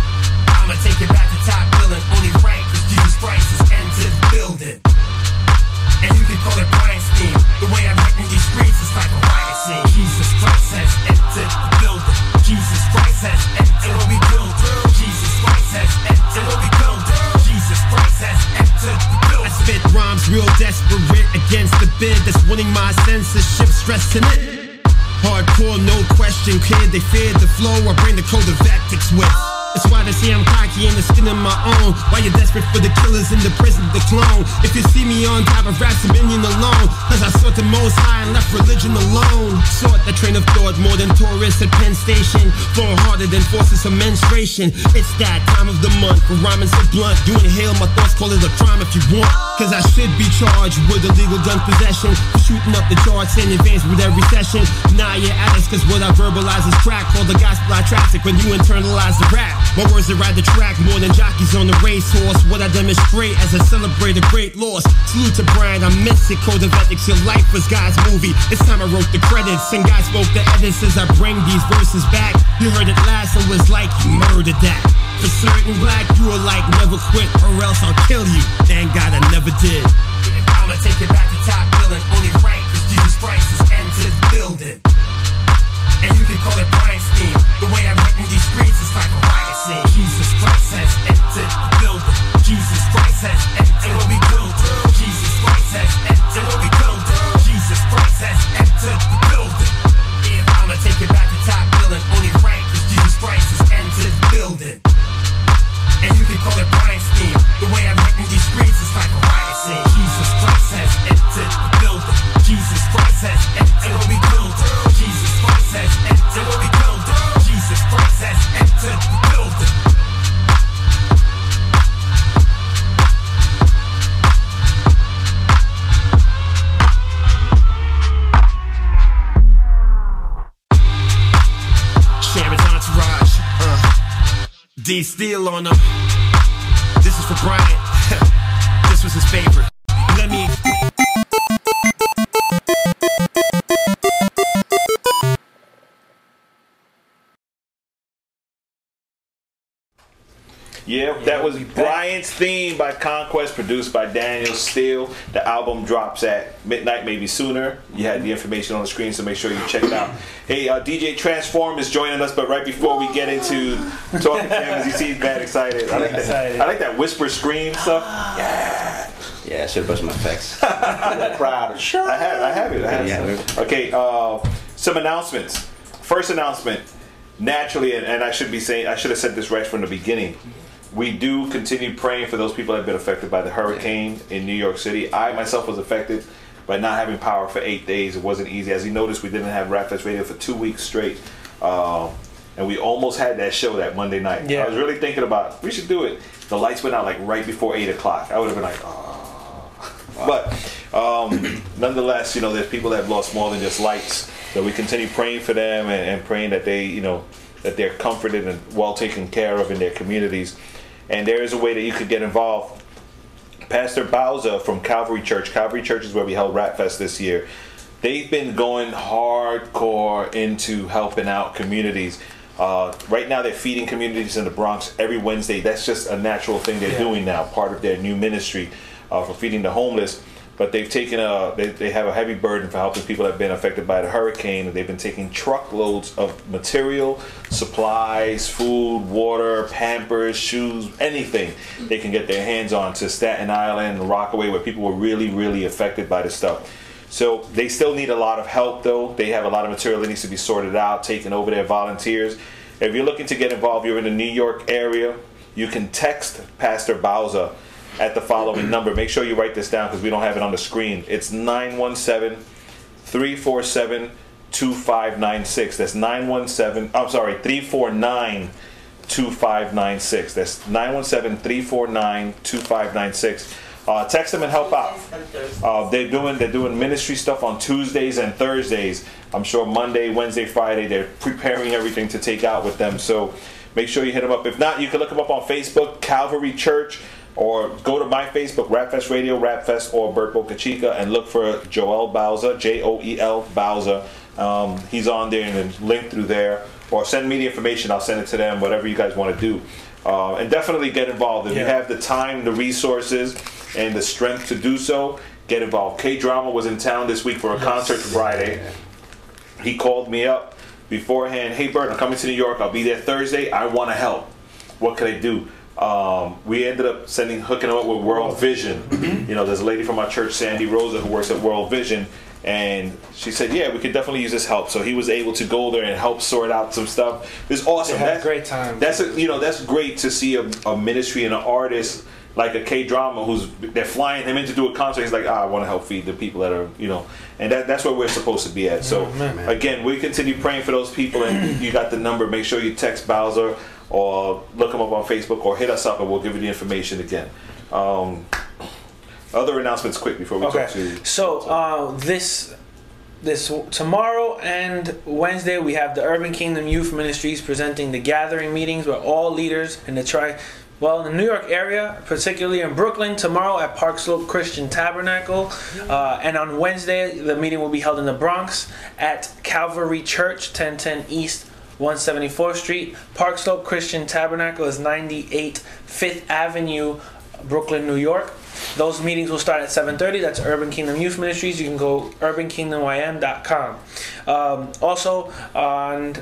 I'ma take it back to top billing. Only right cause Jesus Christ has entered building. And you can call it against the bid that's winning my censorship, stressing it. Hardcore, no question, kid. They fear the flow. I bring the code of ethics with. That's why they say I'm cocky and the skin of my own. Why you're desperate for the killers in the prison to clone. If you see me on top of raps, dominion alone. Cause I sought the most high and left religion alone. Sought the train of thought more than tourists at Penn Station. Flowing harder than forces of menstruation. It's that time of the month for rhyming so blunt. You inhale my thoughts, call it a crime if you want. Cause I should be charged with illegal gun possession. Shooting up the charts in advance with every session. Nah, you're cause what I verbalize is crack. Call the gospel I traffic when you internalize the rap. My words that ride the track more than jockeys on the racehorse. What I demonstrate as I celebrate a great loss. Salute to Brian, I miss it. Code of ethics, your life was God's movie. It's time I wrote the credits, and God spoke the edits as I bring these verses back. You heard it last, it was like you murdered that. For certain black, you were like never quit, or else I'll kill you. Thank God I never did. I'ma take it back to top billing, only right, cause Jesus Christ has entered the building. And you can call it Brian's theme. The way I'm written these streets is like a Christ has entered the building. Jesus Christ has entered what we build. Jesus Christ has D Steele on them. Yep, that was Brian's theme by Conquest, produced by Daniel Steele. The album drops at midnight, maybe sooner. You had the information on the screen, so make sure you check it out. Hey, uh, DJ Transform is joining us, but right before we get into talking to him, as you see, he's mad excited. I like that. I like that whisper scream stuff. Yeah. Yeah, I should have brushed my effects. (laughs) proud. Sure. I have, I have it. I have Yeah. it. Okay, uh, some announcements. First announcement, naturally, and, and I should be saying, I should have said this right from the beginning. We do continue praying for those people that have been affected by the hurricane in New York City. I myself was affected by not having power for eight days. It wasn't easy. As you noticed, we didn't have Rapfest Radio for two weeks straight. Um, and we almost had that show that Monday night. Yeah. I was really thinking about we should do it. The lights went out like right before eight o'clock. I would have been like, oh. But um, nonetheless, you know, there's people that have lost more than just lights. So we continue praying for them and, and praying that they, you know, that they're comforted and well taken care of in their communities. And there is a way that you could get involved. Pastor Bowser from Calvary Church. Calvary Church is where we held Rap Fest this year. They've been going hardcore into helping out communities. Uh, right now, they're feeding communities in the Bronx every Wednesday. That's just a natural thing they're Yeah. doing now, part of their new ministry uh, for feeding the homeless. But they've taken a they, they have a heavy burden for helping people that have been affected by the hurricane. They've been taking truckloads of material, supplies, food, water, Pampers, shoes, anything they can get their hands on to Staten Island and Rockaway, where people were really really affected by this stuff. So they still need a lot of help, though. They have a lot of material that needs to be sorted out, taken over their volunteers. If you're looking to get involved, you're in the New York area, you can text Pastor Bowser at the following number. Make sure you write this down because we don't have it on the screen. It's 917 347 2596. That's 917, I'm sorry, 349 2596. That's 917 349 2596. Uh, text them and help out. Uh, they're doing they're doing ministry stuff on Tuesdays and Thursdays. I'm sure Monday, Wednesday, Friday they're preparing everything to take out with them. So make sure you hit them up. If not, you can look them up on Facebook, Calvary Church, or go to my Facebook, Rapfest Radio, Rapfest, or Bert Boca Chica, and look for Joel Bowser, J O E L Bowser. Um, he's on there and then link through there. Or send me the information. I'll send it to them. Whatever you guys want to do. Uh, and definitely get involved. If you have the time, the resources, and the strength to do so, get involved. K Drama was in town this week for a concert Friday. He called me up beforehand. Hey, Bert, I'm coming to New York. I'll be there Thursday. I want to help. What can I do? Um, we ended up sending hooking him up with World Vision. You know, there's a lady from our church, Sandy Rosa, who works at World Vision, and she said, "Yeah, we could definitely use this help." So he was able to go there and help sort out some stuff. It's awesome. They had a That's great time. That's a, you know that's great to see a, a ministry and an artist like a K drama who's they're flying him in to do a concert. He's like, ah, I want to help feed the people that are you know, and that, that's where we're supposed to be at. So again, we continue praying for those people, and you got the number. Make sure you text Bowser or look them up on Facebook or hit us up, and we'll give you the information again. Um, other announcements, quick before we talk Okay. to. So uh, this this tomorrow and Wednesday we have the Urban Kingdom Youth Ministries presenting the gathering meetings where all leaders in the tri well in the New York area, particularly in Brooklyn, tomorrow at Park Slope Christian Tabernacle, uh, and on Wednesday the meeting will be held in the Bronx at Calvary Church, 1010 East 174th Street. Park Slope Christian Tabernacle is 98 Fifth Avenue, Brooklyn, New York. Those meetings will start at 7:30. That's Urban Kingdom Youth Ministries. You can go urbankingdomym.com. Um, also on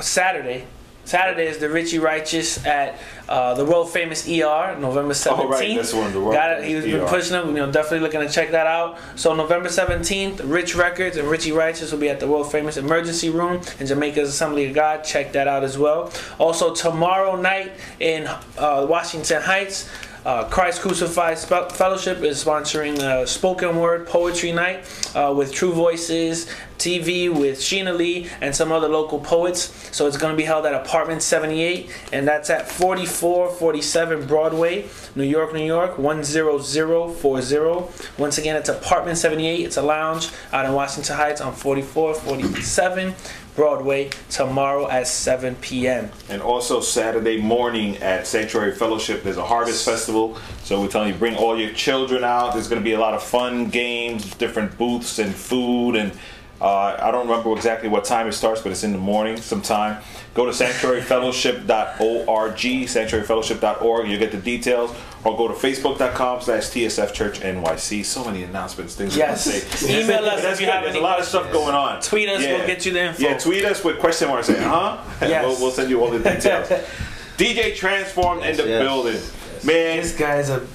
Saturday. Saturday is the Richie Righteous at uh, the world famous ER, November 17th. Oh, right, this one, the world Got it. He's been ER. pushing them. You know, definitely looking to check that out. So November 17th, Rich Records and Richie Righteous will be at the world famous Emergency Room in Jamaica's Assembly of God. Check that out as well. Also tomorrow night in uh, Washington Heights. Uh, Christ Crucified Fellowship is sponsoring a spoken word poetry night uh, with True Voices TV with Sheena Lee and some other local poets. So it's going to be held at Apartment 78, and that's at 4447 Broadway, New York, New York 10040. Once again, it's Apartment 78. It's a lounge out in Washington Heights on 4447 Broadway tomorrow at 7 p.m. And also Saturday morning at Sanctuary Fellowship, there's a harvest festival. So we're telling you, bring all your children out. There's going to be a lot of fun games, different booths and food, and Uh, I don't remember exactly what time it starts, but it's in the morning sometime. Go to sanctuaryfellowship.org, sanctuaryfellowship.org. You'll get the details, or go to facebook.com slash TSF Church NYC. So many announcements, things Yes. I want to say. (laughs) Email us That's if you good. have There's any a lot of stuff going on. Tweet us, we'll get you the info. Yeah, tweet us with question marks saying, huh? And (laughs) Yes. we'll, we'll send you all the details. (laughs) DJ Transformed in the yes. building. Man, This guy's a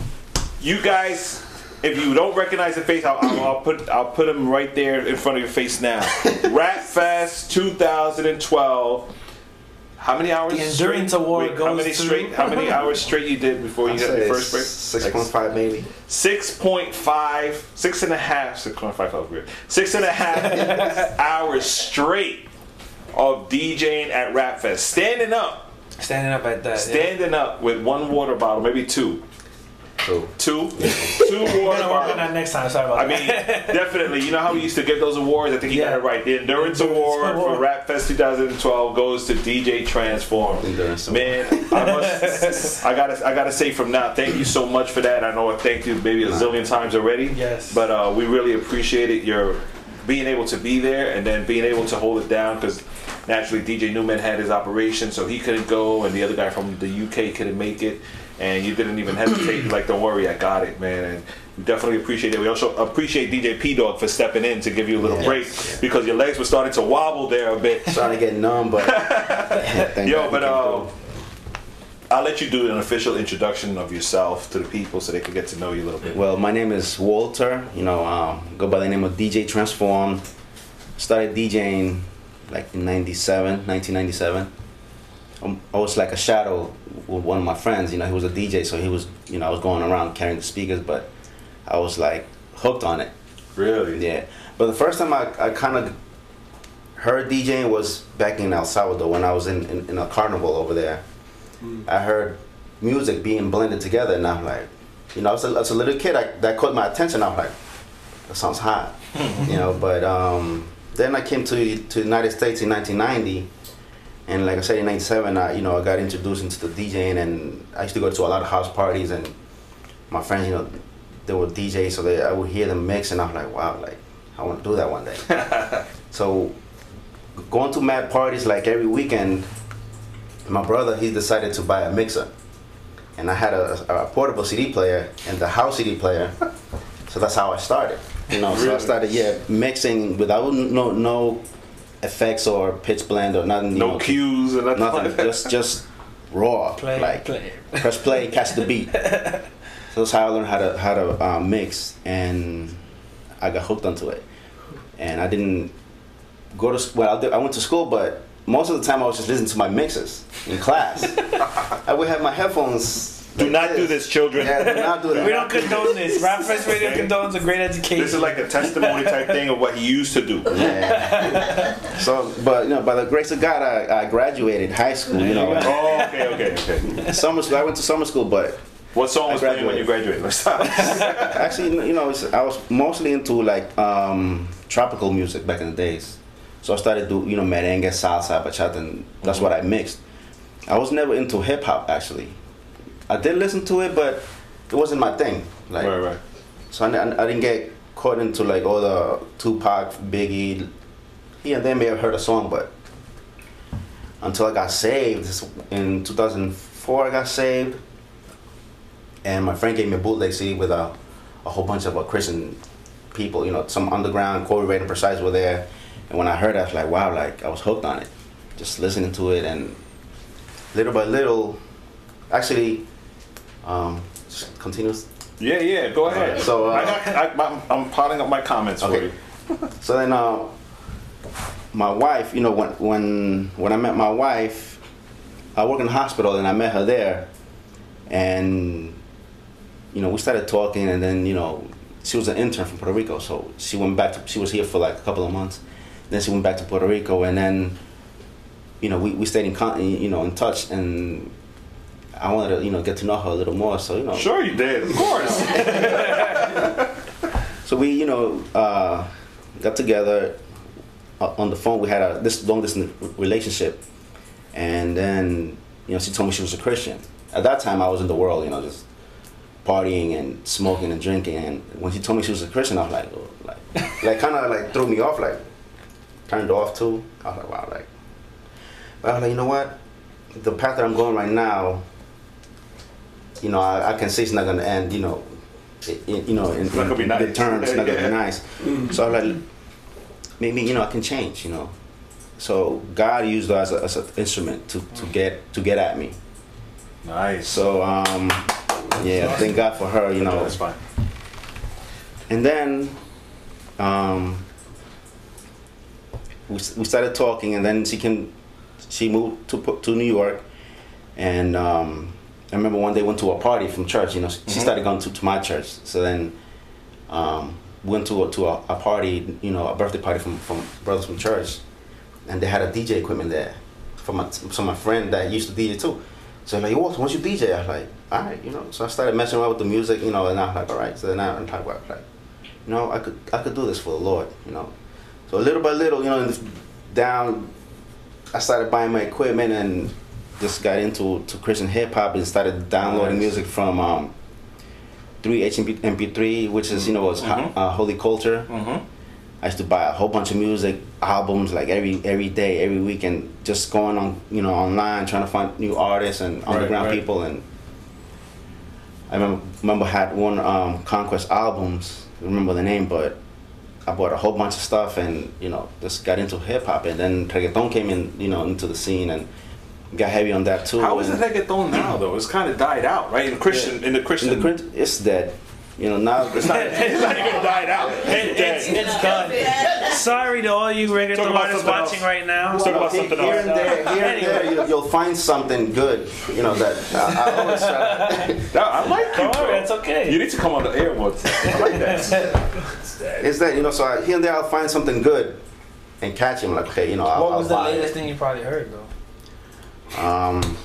you guys, if you don't recognize the face, I'll, I'll, I'll put I'll put him right there in front of your face now. (laughs) Rap Fest 2012. How many hours? The endurance straight? award how goes many to- straight? How many (laughs) hours straight you did before you I'd had say the first break? Six point five maybe. Six point five, six and a half, six point five felt weird. Six and a half (laughs) hours straight of DJing at Rap Fest, standing up, standing up at that. yeah. standing up with one water bottle, maybe two, So two, (laughs) two water We're gonna work on bottles. that next time. Sorry about that. I that. mean, definitely. You know how we used to get those awards? I think you got it right. The Endurance Endurance Award for Award. Rap Fest 2012 goes to DJ Transform. Endurance Award. Man, I must. I gotta. I gotta say from now, thank you so much for that. I know I thanked you maybe a zillion times already. Yes. But uh, we really appreciate it. Your being able to be there and then being able to hold it down because naturally DJ Newman had his operation, so he couldn't go, and the other guy from the UK couldn't make it. And you didn't even hesitate. You're like, don't worry, I got it, man. And we definitely appreciate it. We also appreciate DJ P Dog for stepping in to give you a little break because your legs were starting to wobble there a bit. trying to get numb, but (laughs) thank Yo, but go. I'll let you do an official introduction of yourself to the people so they can get to know you a little bit. Well, my name is Walter. You know, um, go by the name of DJ Transform. Started DJing like in 97, 1997. I was like a shadow with one of my friends. You know, he was a DJ, so he was, you know, I was going around carrying the speakers, but I was like hooked on it. Really? Yeah. But the first time I, I kind of heard DJing was back in El Salvador when I was in, in, in a carnival over there. I heard music being blended together, and I'm like, you know, as a, as a little kid, I, that caught my attention. I'm like, that sounds hot, (laughs) you know. But um, then I came to to the United States in 1990, and like I said, in '97, I you know I got introduced into the DJing, and I used to go to a lot of house parties, and my friends, you know, they were DJs, so they, I would hear them mix, and I'm like, wow, like I want to do that one day. (laughs) so going to mad parties like every weekend, my brother he decided to buy a mixer, and I had a, a portable CD player and the house CD player, (laughs) so that's how I started. You know, so I started yeah mixing without no no effects or pitch blend or nothing. No know, cues or nothing. nothing, (laughs) just just raw, Play, like play. press play, catch the beat. (laughs) so that's how I learned how to how to uh, mix, and I got hooked onto it. And I didn't go to well, I, did, I went to school, but most of the time I was just listening to my mixes in class. (laughs) I would have my headphones. Do like not do this, children. Yeah, do not do (laughs) that. We don't condone this. Rap Fest Radio condones a great education. This is like a testimony type thing of what he used to do. Yeah. so, but you know, by the grace of God, I, I graduated high school. You know, Oh, okay, okay, okay. summer school. I went to summer school, but What song was playing when you graduated? Let's (laughs) stop. Actually, you know, I was mostly into like um, tropical music back in the days. So I started do you know merengue, salsa, bachata, and that's what I mixed. I was never into hip hop actually. I did listen to it, but it wasn't my thing. Like, right, right. so I, I, I didn't get caught into like all the Tupac, Biggie. And there may have heard a song, but until I got saved in 2004, I got saved, and my friend gave me a bootleg CD with a, a whole bunch of uh, Christian people. You know, some underground Corey Red and Precise were there, and when I heard it, I was like, wow, like I was hooked on it, just listening to it, and little by little, actually, um, just continues Yeah, yeah. Go ahead. Alright, so, uh, I got, I, I'm, I'm piling up my comments for Okay. you. So then, uh, my wife, you know, when when when I met my wife, I work in the hospital, and I met her there, and you know, we started talking, and then you know, she was an intern from Puerto Rico, so she went back to she was here for like a couple of months, then she went back to Puerto Rico, and then you know, we, we stayed in con- you know in touch, and I wanted to you know get to know her a little more, so you know. Sure, you did. Of course. (laughs) So we, you know, uh, got together uh, on the phone. We had a this long distance relationship, and then you know she told me she was a Christian. At that time, I was in the world, you know, just partying and smoking and drinking. And when she told me she was a Christian, I was like, oh, like, like kind of like threw me off, like, turned off to. I was like, wow, like, but I was like, you know what? The path that I'm going right now, you know, I, I can say it's not gonna end. You know, i- i- you know, in, gonna in nice. good terms, it's not gonna be (laughs) nice. So I was like, maybe you know, I can change. You know, so God used that as, an instrument to, to get to get at me. Nice. So um, yeah, thank God for her. You know, that's fine. and then um, we, we started talking, and then she can she moved to to New York, and um, I remember one day went to a party from church. You know, she Mhm. started going to, to my church. So then um, went to a, to a, a party, you know, a birthday party from from brothers from church, and they had a DJ equipment there from my so my friend that used to DJ too. So like, what? Once you DJ, I was like, all right, you know. So I started messing around with the music, you know, and I was like, all right. So then I was like, well, like, you know, I could I could do this for the Lord, you know. So little by little, you know, in this down, I started buying my equipment and just got into to Christian hip hop and started downloading Nice. music from um, 3H MP3, which is you know was Mhm. uh, Holy Culture. Mhm. I used to buy a whole bunch of music albums like every every day, every week, and just going on you know online trying to find new artists and underground right. people. And I remember remember had one um, Conquest albums. I remember the name, but I bought a whole bunch of stuff and you know just got into hip hop. And then reggaeton came in you know into the scene and got heavy on that too. How is and- the reggaeton now though? It's kind of died out, right? In Christian, in the Christian, in the Christ- it's dead. You know now it's not, (laughs) it's not even died out. It's dead. It's, it's done. Sorry to all you Talk reggaeton artists watching else. right now. Let's talk about Here- something here else. and there, here and there, you, you'll find something good. You know that I, I always try. That- (laughs) I like you, Don't bro. worry, it's okay. You need to come on the air once. I like that. (laughs) It's that you know. So I, here and there, I'll find something good and catch him. Like okay, you know. I'll, What was the I'll buy latest it. thing you probably heard though? Um,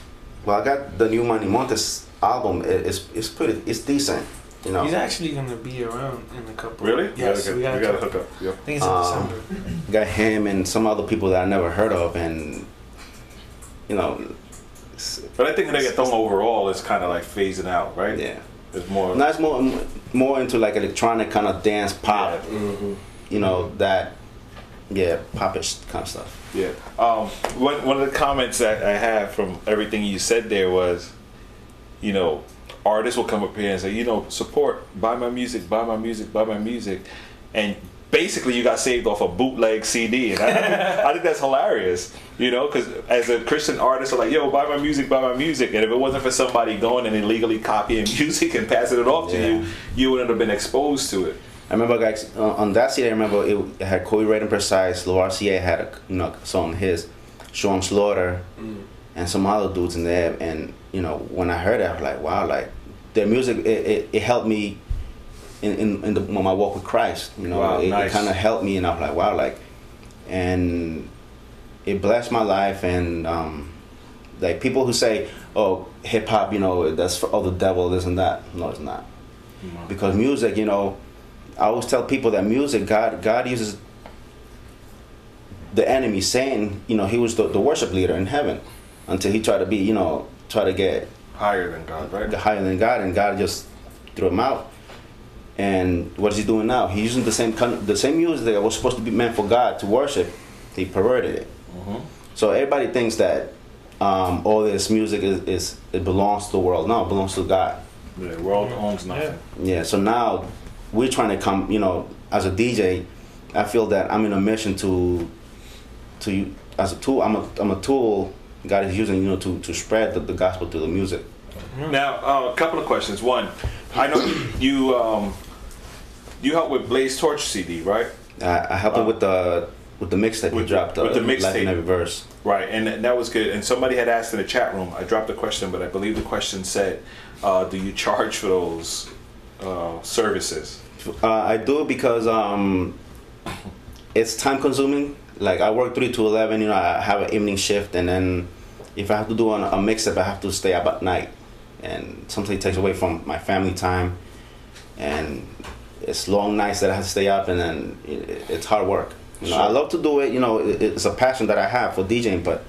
well, I got the new Manny Montes album. It, it's it's pretty. It's decent. You know. He's actually gonna be around in a couple. Really? Yes, we we gotta, gotta, we gotta hook up. Yep. I think it's in Um, December. got him and some other people that I never heard of, and you know. But I think reggaeton overall is kind of like phasing out, right? Yeah. It's more. Now it's more more into like electronic kind of dance pop. You know that, yeah, popish kind of stuff. Yeah. Um, one, one of the comments that I have from everything you said there was, you know, artists will come up here and say, you know, support, buy my music, buy my music, buy my music. And basically you got saved off a bootleg CD. And I, I, think, I think that's hilarious, you know, because as a Christian artist, I'm like, yo, buy my music, buy my music. And if it wasn't for somebody going and illegally copying (laughs) music and passing it off to you, you wouldn't have been exposed to it. I remember guys uh, on that CD. I remember it, it had Corey Red and Precise. Loarcia had a you know song his, Sean Slaughter, and some other dudes in there. And you know when I heard it, I was like, wow, like their music it, it, it helped me in in, in the, my walk with Christ. You know, Wow, it, nice. kind of helped me, and I was like, wow, like, and it blessed my life. And um, like people who say, oh, hip hop, you know, that's for all the devil, this and that. No, it's not because music you know i always tell people that music god god uses the enemy saying you know he was the, the worship leader in heaven until he tried to be you know try to get Higher than God, right? higher than god and god just threw him out. And what is he doing now? He's using the same the same music that was supposed to be meant for god to worship. He perverted it. So everybody thinks that um, all this music is, is it belongs to the world. No it belongs to god. The world owns nothing. yeah, so now we're trying to come, you know, as a DJ, I feel that I'm in a mission to, to as a tool. I'm a, I'm a tool God is using, you know, to, to spread the, the gospel through the music. Now, uh, a couple of questions. One, I know you um, you help with Blaze Torch CD, right? I, I helped him with the with the mixtape we dropped. with the mixtape. every verse. Right, and that was good. And somebody had asked in the chat room. I dropped a question, but I believe the question said, uh, "Do you charge for those uh, services?" Uh, I do it because um, it's time consuming. Like I work three to eleven. You know, I have an evening shift, and then if I have to do an, a mix-up, I have to stay up at night, and sometimes it takes away from my family time, and it's long nights that I have to stay up, and then it, it's hard work. You know, I love to do it. You know, it, it's a passion that I have for DJing, but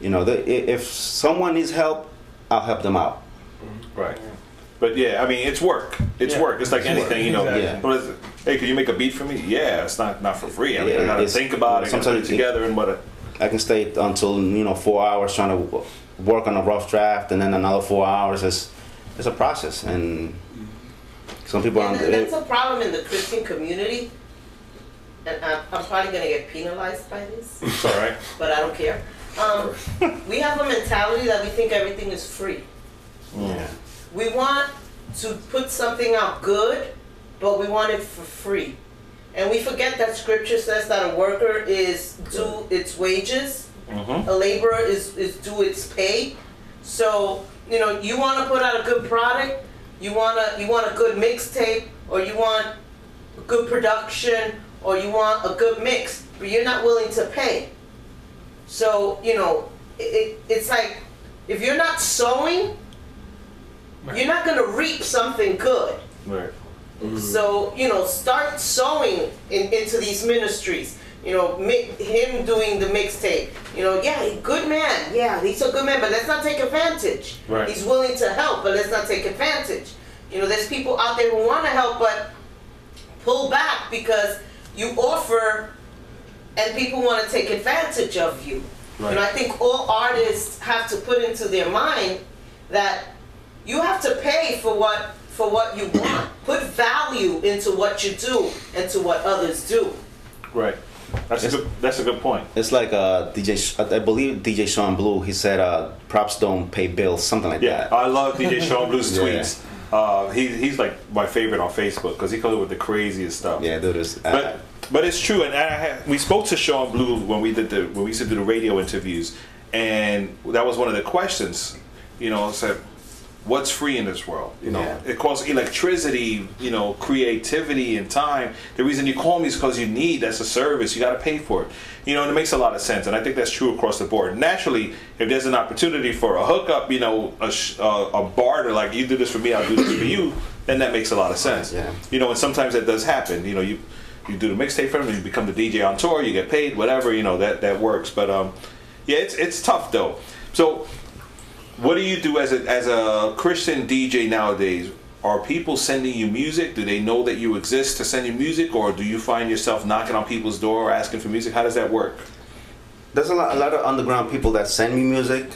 you know, the, if someone needs help, I'll help them out. Right. But yeah, I mean, it's work. It's Yeah, work. It's like it's work. anything, you know. Exactly. But it's- Hey, can you make a beat for me? Yeah, it's not not for free. I mean, I gotta think about it, gotta put it sometimes it- together, and what. I can stay until you know four hours trying to work on a rough draft, and then another four hours. It's it's a process, and some people And aren't. that's a problem in the Christian community. And I'm, I'm probably gonna get penalized by this, (laughs) It's all right. but I don't care. Um, we have a mentality that we think everything is free. Yeah. We want to put something out good, but we want it for free. And we forget that scripture says that a worker is due its wages, Mm-hmm. a laborer is, is due its pay. So, you know, you want to put out a good product, you want to you want a good mixtape, or you want good production, or you want a good mix, but you're not willing to pay. So, you know, it, it, it's like if you're not sowing, you're not going to reap something good. Right. Mm-hmm. So, you know, start sowing in, into these ministries. You know, mi- him doing the mixtape. You know, yeah, he- good man. Yeah, he's a good man, but let's not take advantage. Right. He's willing to help, but let's not take advantage. You know, there's people out there who want to help, but pull back because you offer and people want to take advantage of you. Right. And I think all artists have to put into their mind that you have to pay for what for what you want. Put value into what you do and to what others do. Right. That's a good. That's a good point. It's like uh, DJ. Sh- I believe DJ Sean Blue. He said, uh, "Props don't pay bills," something like Yeah, that. I love DJ Sean Blue's (laughs) Yeah. tweets. Uh, he, he's like my favorite on Facebook because he comes up with the craziest stuff. Yeah, dude. It's, But but it's true, and I had, we spoke to Sean Blue when we did the when we used to do the radio interviews, and that was one of the questions. You know, said, "What's free in this world?" You know, Yeah. it costs electricity, you know, creativity and time. The reason you call me is because you need that's a service. You got to pay for it. You know, and it makes a lot of sense, and I think that's true across the board. Naturally, if there's an opportunity for a hookup, you know, a, uh, a barter, like you do this for me, I'll do this for you, then that makes a lot of sense. Yeah. You know, and sometimes that does happen. You know, you you do the mixtape for them, you become the DJ on tour, you get paid, whatever. You know that that works. But um, yeah, it's it's tough though. So, what do you do as a as a Christian DJ nowadays? Are people sending you music? Do they know that you exist to send you music, or do you find yourself knocking on people's door asking for music? How does that work? There's a lot, a lot of underground people that send me music,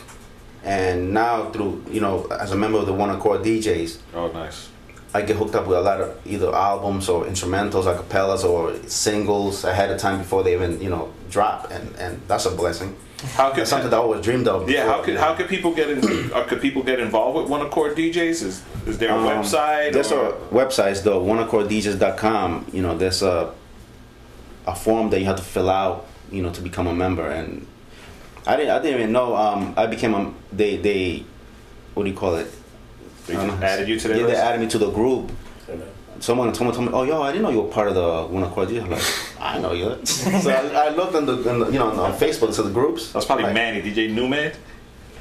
and now through you know, as a member of the One Accord DJs, Oh, nice. I get hooked up with a lot of either albums or instrumentals, acapellas, or singles ahead of time before they even you know drop, and and that's a blessing. How could something that I always dreamed of. Yeah, how could how could people get in? (clears throat) uh, could people get involved with One Accord DJs? Is is there a Um, website? There's or- a website, though, oneaccordDJs.com. You know, there's a a form that you have to fill out, you know, to become a member. And I didn't, I didn't even know. Um, I became a. They, they, what do you call it? They just added you to their Yeah, list? they added me to the group. Someone, someone told me, "Oh, yo, I didn't know you were part of the One Accord DJs." I'm like, "I know you." (laughs) so I, I looked on the, on the, you know, on Facebook to the groups. That's probably Like, Manny, DJ Newman.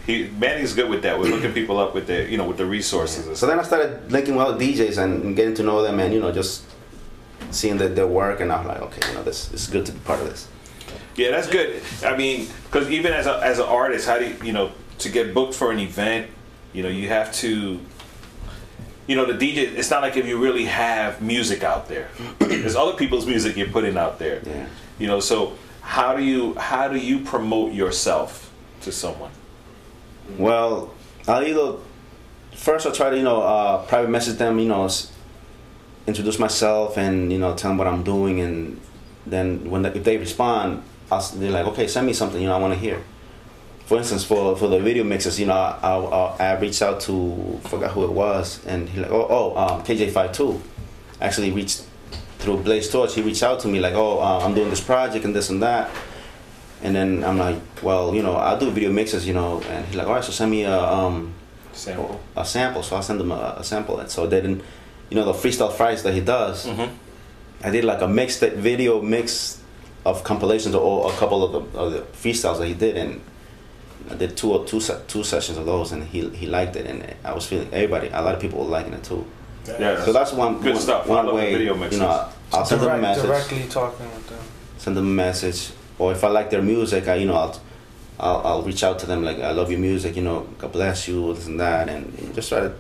He Manny's good with that, with hooking people up with the you know with the resources. So then I started linking with other DJs and, getting to know them and you know just seeing that their work and I'm like okay you know this it's good to be part of this. Yeah, that's good. I mean, because even as a as an artist, how do you you know to get booked for an event? You know, you have to. You know, the DJ. It's not like if you really have music out there. (clears throat) There's other people's music you're putting out there. Yeah. You know, so how do you how do you promote yourself to someone? Well, I'll either first I'll try to you know uh, private message them you know introduce myself and you know tell them what I'm doing and then when they, if they respond I'll, they're like okay send me something you know I want to hear. For instance, for, for the video mixes, you know, I, I, I reached out to forgot who it was, and he like, oh, oh, um, KJ52, actually reached through Blaze Torch. He reached out to me like, oh, uh, I'm doing this project and this and that, and then I'm like, well, you know, I do video mixes, you know, and he's like, all right, so send me a um, Sample. a sample. So I send him a, a sample, and so then, you know, the freestyle Fridays that he does, Mhm. I did like a mixed video mix of compilations or a couple of the, of the freestyles that he did, and I did two or two two sessions of those, and he he liked it, and I was feeling everybody, a lot of people were liking it too. Yeah, so that's one good one, stuff. One way, video you mixes. know, I'll send them a message, directly talking with them. send them a message, or if I like their music, I you know I'll. I'll, I'll reach out to them like I love your music, you know, God bless you, this and that, and just try to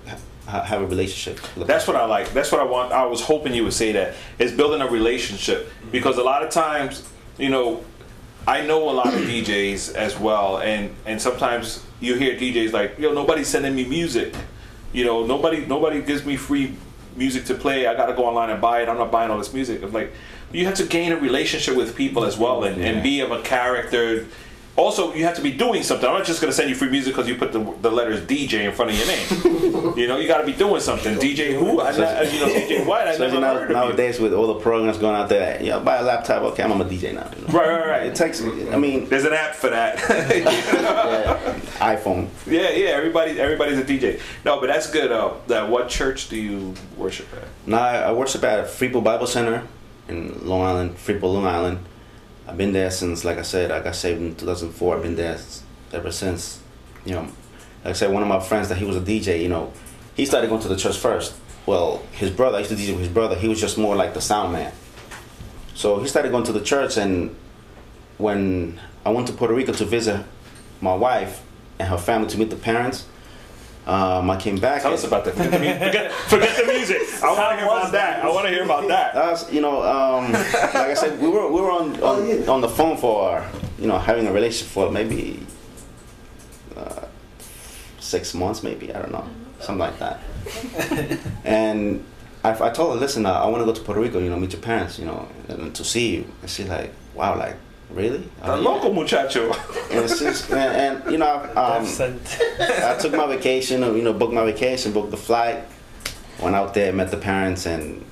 ha- have a relationship. with That's what I like. That's what I want. I was hoping you would say that is building a relationship because a lot of times, you know, I know a lot of DJs as well, and and sometimes you hear DJs like, yo, nobody's sending me music. You know, nobody nobody gives me free music to play. I got to go online and buy it. I'm not buying all this music. I'm like, you have to gain a relationship with people as well, and, and be of a character. Also, you have to be doing something. I'm not just going to send you free music because you put the, the letters DJ in front of your name. (laughs) you know, you got to be doing something. DJ who? I, not, you know, DJ what? I Especially never now, heard of you. nowadays with all the programs going out there, yeah, buy a laptop. Okay, I'm a DJ now. you know. Right, right, right. It takes. I mean, There's an app for that. (laughs) iPhone. yeah, yeah. Everybody, everybody's a DJ. No, but that's good. Uh, that what church do you worship at? No, I I worship at Freeport Bible Center in Long Island, Freeport, Long Island. I've been there since, like I said, I got saved in 2004. I've been there ever since. You know, like I said, one of my friends that he was a DJ. You know, he started going to the church first. Well, his brother, I used to DJ with his brother. He was just more like the sound man. So he started going to the church, and when I went to Puerto Rico to visit my wife and her family to meet the parents, um, I came back. Tell us about that. Forget the, mu- forget, forget the music. (laughs) I want to hear about that. I want to hear about that. (laughs) That was, you know, um, like I said, we were we were on on, on the phone for, you know, having a relationship for maybe uh, six months, maybe I don't know, something like that. (laughs) and I, I told her, listen, uh, I want to go to Puerto Rico, you know, meet your parents, you know, and to see you. And she's like, wow, like really? The yeah. local muchacho. And, it's just, and, and you know, um, I took my vacation, you know, booked my vacation, booked the flight, went out there, met the parents, and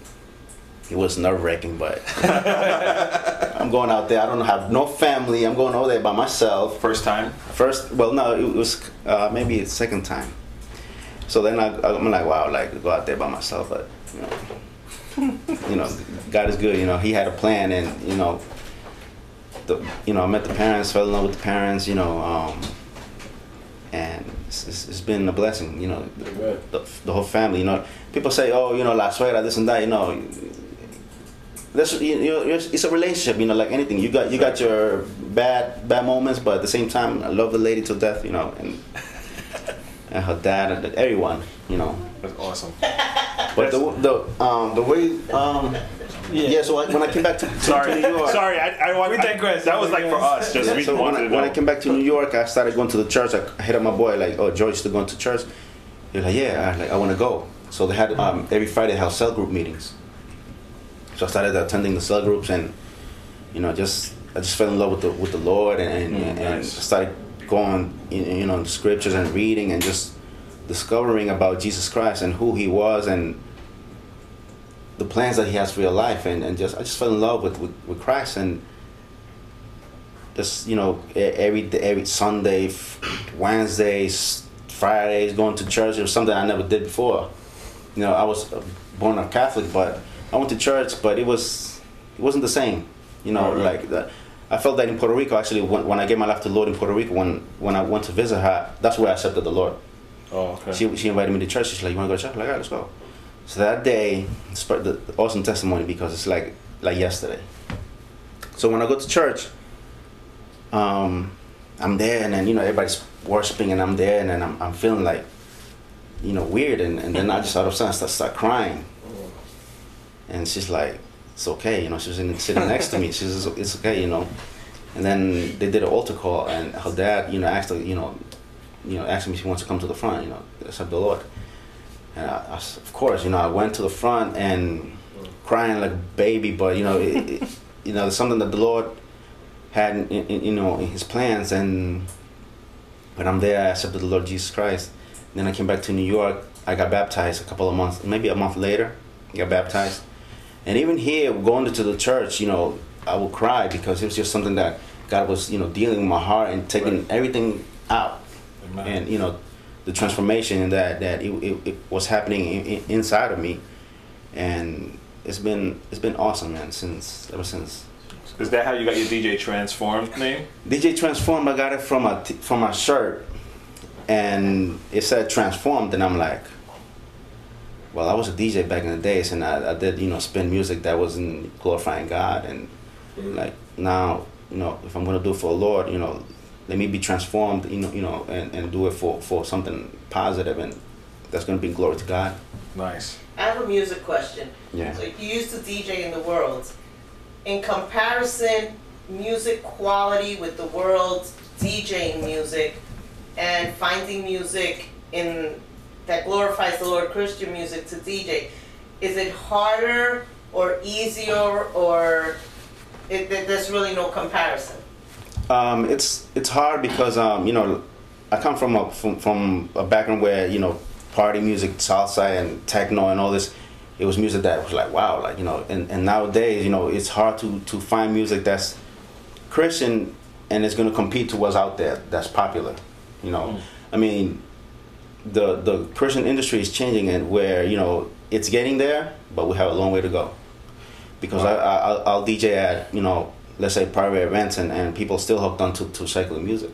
it was nerve wracking. But (laughs) I'm going out there. I don't have no family. I'm going over there by myself. First time. First, well, no, it was uh, maybe the second time. So then I, I'm like, wow, like go out there by myself, but you know, (laughs) you know, God is good. You know, He had a plan, and you know, the you know, I met the parents, fell in love with the parents. You know, um, and it's, it's, it's been a blessing. You know, the, the, the whole family. You know, people say, oh, you know, la suegra, this and that. You know. That's, you know, it's it's a relationship, you know, like anything. You got you got your bad bad moments, but at the same time, I love the lady to death, you know, and and her dad and everyone, you know. That's awesome. But the the um the way um yeah, so I, when I came back to, to, Sorry, to New York, sorry. I, I want. We digress. that was like for us. Just Yeah, we so when I, when I came back to New York, I started going to the church. I, I hit up my boy like, "Oh, George, still going to church?" He's like, "Yeah." I like, "I want to go." So they had um, every Friday they have cell group meetings. So I started attending the cell groups, and you know, just I just fell in love with the with the Lord, and and, Mm, and nice. started going, you you know, the scriptures and reading, and just discovering about Jesus Christ and who He was, and the plans that He has for your life, and, and just I just fell in love with with, with Christ, and just you know every every Sunday, Wednesdays, Fridays, going to church. It was something I never did before. You know, I was uh, born a Catholic, but I went to church, but it was it wasn't the same. You know, Right, like the, I felt that in Puerto Rico. Actually, when, when I gave my life to the Lord in Puerto Rico, when when I went to visit her, that's where I accepted the Lord. Oh, okay. She, she invited me to church. She's like, "You want to go to church?" I'm like, "Yeah, let's go." So that day, the awesome testimony because it's like like yesterday. So when I go to church, um, I'm there, and then you know everybody's worshiping, and I'm there, and then I'm, I'm feeling like, you know, weird, and, and then I just out of sudden start, start crying, and she's like, "It's okay," you know. She was in, sitting next to me. She says, "It's okay," you know. And then they did an altar call, and her dad, you know, asked her, you know, you know, asked me if she wants to come to the front, you know, accept the Lord. And I, I of course, you know, I went to the front and crying like a baby, but you know, it, it, you know, it's something that the Lord had, in, in, you know, in His plans. And when I'm there, I accepted the Lord Jesus Christ. then I came back to New York. I got baptized a couple of months, maybe a month later. I got baptized. And even here, going to the church, you know, I would cry because it was just something that God was, you know, dealing with my heart and taking everything out. Amen. And you know, the transformation that that it, it, it was happening in, in, inside of me, and it's been it's been awesome, man. Since ever since Is that how you got your DJ Transformed name? DJ Transformed, I got it from a t- from a shirt, and it said Transformed, and I'm like, well, I was a DJ back in the days, and I, I did you know spin music that wasn't glorifying God, and mm. like now you know if I'm gonna do it for the Lord, you know, let me be transformed, you know, you know, and, and do it for for something positive, and that's gonna bring glory to God. Nice. I have a music question. Yeah. So if you used to DJ in the world. In comparison, music quality with the world's DJing music and finding music in that glorifies the Lord Christian music to DJ, is it harder or easier or it, there- there's really no comparison? Um, it's it's hard because um, you know I come from a from, from a background where you know party music, salsa and techno and all this. It was music that was like wow, like you know, and, and nowadays you know it's hard to to find music that's Christian and it's gonna compete to what's out there that's popular. You know, I mean, the the Christian industry is changing and where you know it's getting there, but we have a long way to go. Because I, I I'll, I'll DJ at you know let's say private events and, and people still hooked on to, to secular music.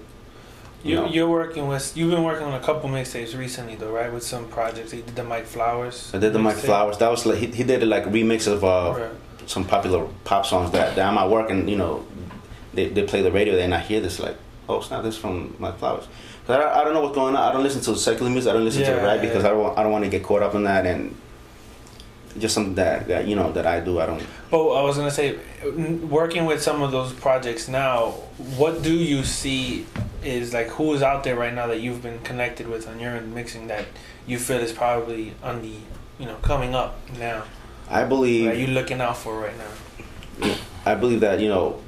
You, know. you're working with you've been working on a couple mixtapes recently though, right? With some projects. You did the Mike Flowers. I did the Mike. Flowers. That was like he, he did it like a remix of uh, Right. some popular pop songs that, that I'm at work and you know they, they play the radio and I hear this like oh it's not this from Mike Flowers. 'Cause I, I don't know what's going on. I don't listen to secular music. I don't listen to Yeah, rap yeah, because yeah. I don't want, I don't want to get caught up in that and just something that, that you know that I do. I don't. Oh, I was gonna say, working with some of those projects now, what do you see is like who is out there right now that you've been connected with on your end mixing that you feel is probably on the, you know, coming up now. I believe. That you looking out for right now. I believe that you know,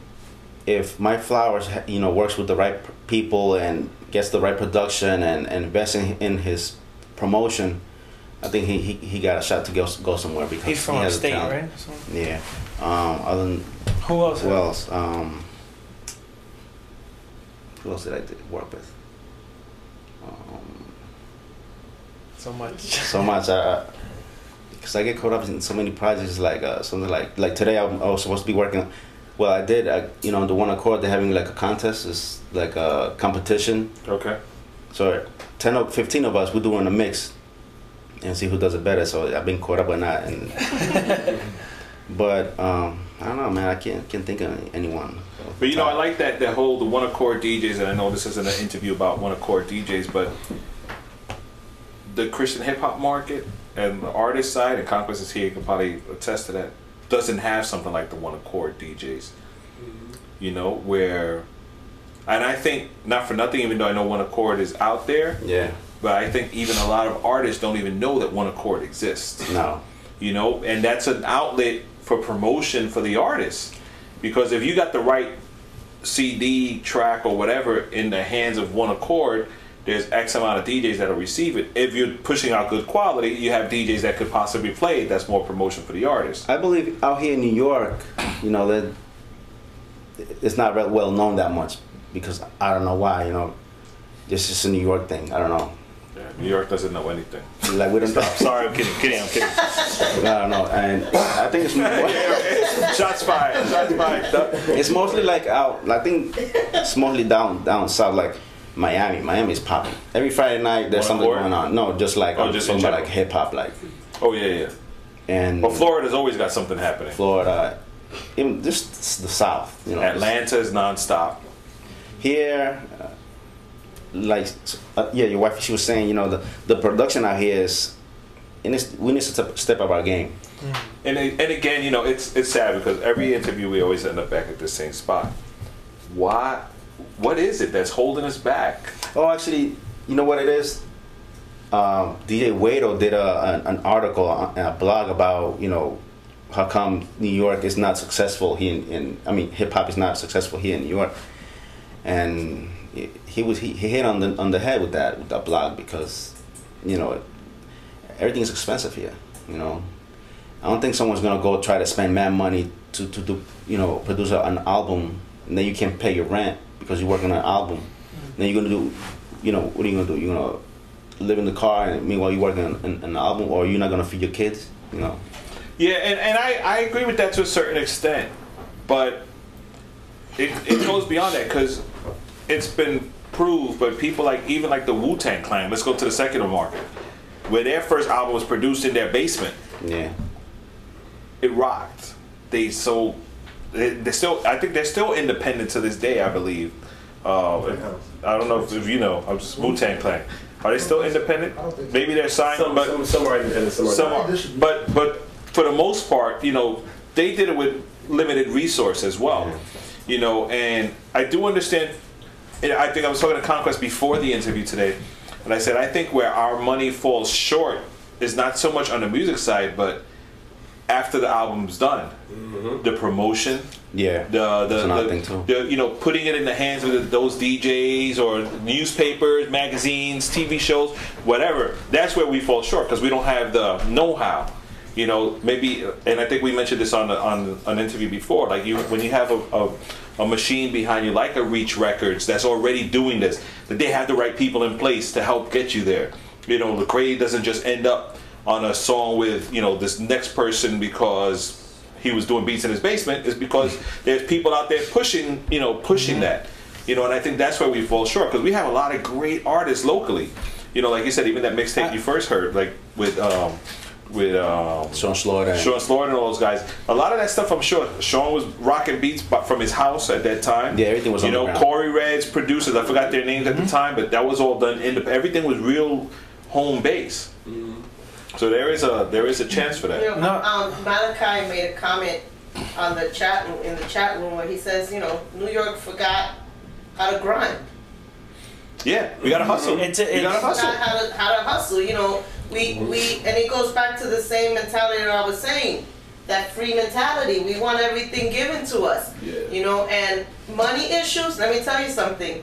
if Mike Flowers you know works with the right people and gets the right production and, and invests in, in his promotion, I think he, he, he got a shot to go go somewhere because He's from he has the upstate, talent. right? So- Yeah. Um, other than Who else? Who else? Um, who else did I work with? Um, So much. so much. I, because I get caught up in so many projects, like uh, something like like today I, I was supposed to be working. Well, I did. I, you know, the one accord they're having like a contest, is like a competition. Okay. So ten or fifteen of us, we're doing a mix, and see who does it better. So I've been caught up in that, and (laughs) but um, I don't know, man. I can't can't think of anyone. But you know, I like that that whole the one accord DJs, and I know this isn't an interview about one accord DJs, but the Christian hip hop market and the artist side, and Conquest is here, can probably attest to that, doesn't have something like the one accord DJs. You know, where, and I think not for nothing, even though I know one accord is out there, Yeah. But I think even a lot of artists don't even know that one accord exists. No. You know, and that's an outlet for promotion for the artist. Because if you got the right CD track or whatever in the hands of one accord, there's X amount of DJs that'll receive it. If you're pushing out good quality, you have DJs that could possibly play it. That's more promotion for the artist. I believe out here in New York, you know, that it's not well known that much because I don't know why. You know, it's just a New York thing. I don't know. Yeah, New York doesn't know anything. Like we don't. Stop. Sorry, I'm kidding. Kidding. I'm kidding. I don't know, and I think it's more. (laughs) Shots fired. Shots fired. It's mostly like out. I think it's mostly down down south, like Miami. Miami's popping every Friday night. There's One something accord? going on. No, just like Oh, I'm just talking about like hip hop, like Oh yeah, yeah. and Well, Florida's always got something happening. Florida, even just the South. You know, Atlanta is nonstop. here uh, like uh, yeah your wife she was saying you know the the production out here is and it's, we need to step, up our game And and again, you know, it's it's sad because every interview we always end up back at the same spot. Why? What is it that's holding us back? oh actually you know what it is um, dj wado did a, an, an article on a blog about you know how come new york is not successful here in, in i mean hip-hop is not successful here in new york and he, he was he, he hit on the on the head with that with that blog because you know everything's expensive here you know I don't think someone's gonna go try to spend mad money to, to do you know produce a, an album and then you can't pay your rent because you're working on an album. Mm-hmm. Then you're gonna do you know what are you gonna do? You're gonna live in the car and meanwhile you're working on an, an album or you're not gonna feed your kids. You know. Yeah, and, and I, I agree with that to a certain extent, but it, it goes beyond that because it's been proved. But people like even like the Wu Tang Clan. Let's go to the secular market, where their first album was produced in their basement. Yeah. It rocked. They so they, they're still. I think they're still independent to this day. I believe. Uh, I don't know if, if you know. I'm just Wu Tang Clan. Are they still independent? Maybe they're signed, Some, but some, some are independent, some some are, but but for the most part, you know, they did it with limited resource as well. You know, and I do understand. And I think I was talking to Conquest before the interview today, and I said I think where our money falls short is not so much on the music side, but after the album's done, mm-hmm. the promotion, Yeah. the the, That's the, the- you know putting it in the hands of the, those DJs or newspapers, magazines, TV shows, whatever. That's where we fall short because we don't have the know-how. You know, maybe, and I think we mentioned this on the, on an interview before. Like you, when you have a, a a machine behind you, like a Reach Records, that's already doing this, that they have the right people in place to help get you there. You know, Lecrae doesn't just end up on a song with you know this next person because he was doing beats in his basement is because there's people out there pushing, you know, pushing that. You know, and I think that's where we fall short because we have a lot of great artists locally. You know, like you said, even that mixtape you first heard, like with um, with um, Sean Slaughter. Sean Slaughter and all those guys. A lot of that stuff, I'm sure, Sean was rocking beats from his house at that time. Yeah, everything was You know. Corey Reds, producers. I forgot their names at the time, but that was all done. In the, everything was real home base. So there is a there is a chance for that. You know, um, Malachi made a comment on the chat in the chat room where he says, you know, New York forgot how to grind. Yeah, we gotta hustle. It's a- we gotta hustle. How to how to hustle. You know, we we and it goes back to the same mentality that I was saying. That free mentality. We want everything given to us. Yeah. You know, and money issues. Let me tell you something.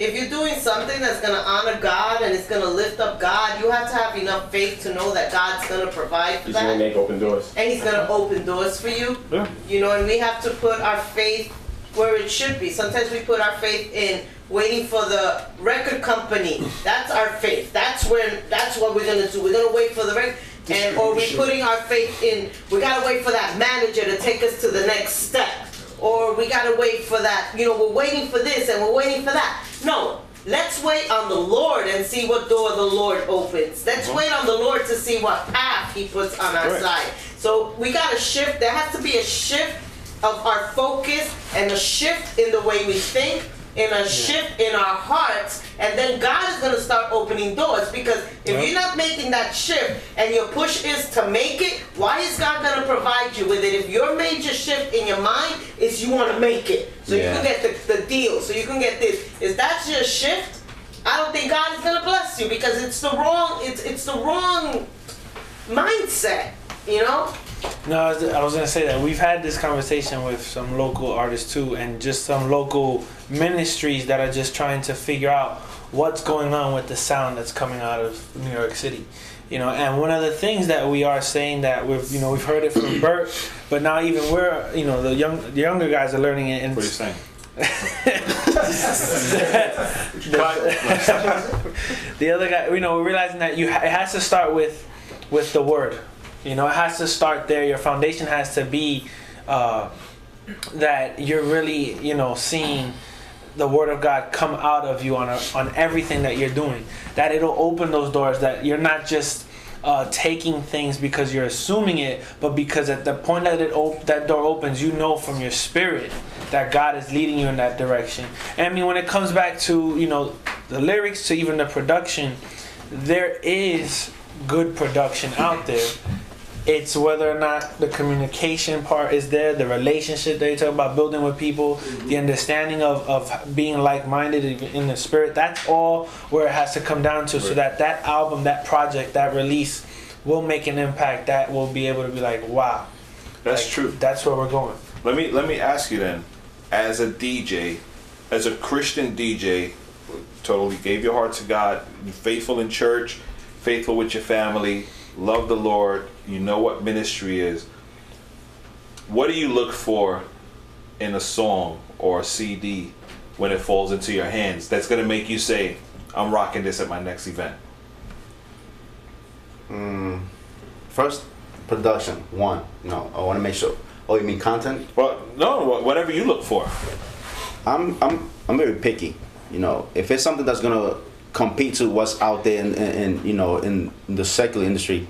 If you're doing something that's gonna honor God and it's gonna lift up God, you have to have enough faith to know that God's gonna provide for He's that gonna make open doors. and he's gonna open doors for you. Yeah. You know, and we have to put our faith where it should be. Sometimes we put our faith in waiting for the record company. That's our faith. That's where that's what we're gonna do. We're gonna wait for the record and or we're putting our faith in we gotta wait for that manager to take us to the next step. Or we gotta wait for that, you know, we're waiting for this and we're waiting for that. No. Let's wait on the Lord and see what door the Lord opens. Let's uh-huh. wait on the Lord to see what path He puts on our Right. side. So we got to shift. There has to be a shift of our focus and a shift in the way we think, and a shift in our hearts, and then God is going to start opening doors. Because if Yeah. you're not making that shift and your push is to make it, why is God going to provide you with it? If your major shift in your mind is you want to make it, so Yeah. you can get the, the deal, so you can get this. Is that your shift? I don't think God is going to bless you because it's the wrong. It's it's the wrong mindset. You know. No, I was, gonna say that we've had this conversation with some local artists too, and just some local ministries that are just trying to figure out what's going on with the sound that's coming out of New York City. You know, and one of the things that we are saying that we've, you know, we've heard it from (clears throat) Bert, but now even we're, you know, the young, the younger guys are learning it. And What are you saying? (laughs) the other guy, you know, we're realizing that you it has to start with with the word. You know, it has to start there. Your foundation has to be uh, that you're really, you know, seeing the word of God come out of you on a, on everything that you're doing. That it'll open those doors. That you're not just uh, taking things because you're assuming it, but because at the point that it op- that door opens, you know from your spirit that God is leading you in that direction. And I mean, when it comes back to you know the lyrics to even the production, there is good production out there. It's whether or not the communication part is there, the relationship that you talk about building with people, the mm-hmm. understanding of, of being like minded in the spirit. That's all where it has to come down to, so that that album, that project, that release will make an impact. That will be able to be like, wow, That's like, true. That's where we're going. Let me let me ask you then, as a DJ, as a Christian DJ, totally gave your heart to God, faithful in church, faithful with your family, love the Lord, you know what ministry is. What do you look for in a song or a CD when it falls into your hands that's gonna make you say, I'm rocking this at my next event? Mm, first, production. One. No, I want to make sure. Oh, you mean content? Well, no, whatever you look for. I'm I'm I'm very picky. You know, if it's something that's gonna compete to what's out there in, in, in you know in the secular industry,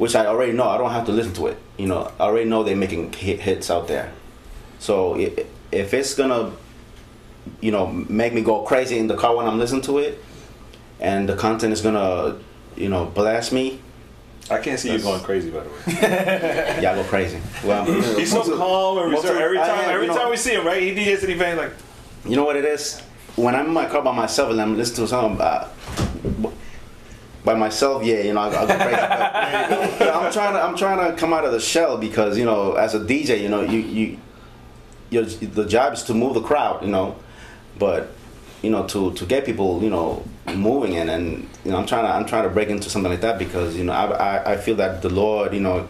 which I already know, I don't have to listen to it. You know, I already know they're making hit, hits out there. So if, if it's gonna, you know, make me go crazy in the car when I'm listening to it, and the content is gonna, you know, blast me. I can't see you going crazy, by the way. (laughs) Yeah, I go crazy. Well, (laughs) He's so calm and reserved. Every time, every you know- time we see him, right? He DJs an event like, You know what it is? When I'm in my car by myself and I'm listening to something uh, by myself, yeah, you know, I, go crazy. But, but I'm trying to I'm trying to come out of the shell because you know, as a DJ, you know, you you your the job is to move the crowd, you know, but you know to to get people you know moving and and you know I'm trying to I'm trying to break into something like that because you know I I, I feel that the Lord you know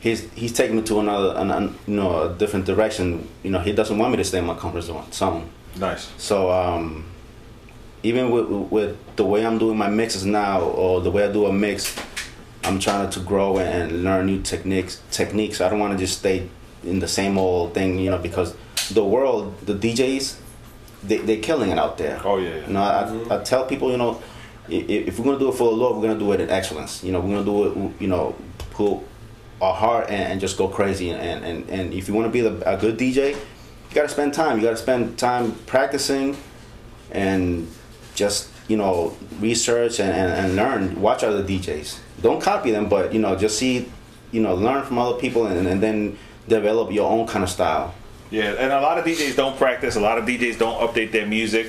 he's he's taking me to another an, an, you know a different direction you know he doesn't want me to stay in my comfort zone zone nice. so um even with with the way I'm doing my mixes now or the way I do a mix I'm trying to grow and learn new techniques techniques. I don't want to just stay in the same old thing you know because the world the DJs they, they're killing it out there. Oh, yeah, yeah. you know I, I mm-hmm. tell people you know if we're gonna do it for the Lord we're gonna do it in excellence. You know we're gonna do it you know put our heart and, and just go crazy. And, and, and if you want to be the, a good DJ you gotta spend time. You gotta spend time practicing and just you know research and, and, and learn watch other DJs don't copy them but you know just see you know learn from other people and, and then develop your own kind of style Yeah, and a lot of DJs don't practice. A lot of DJs don't update their music.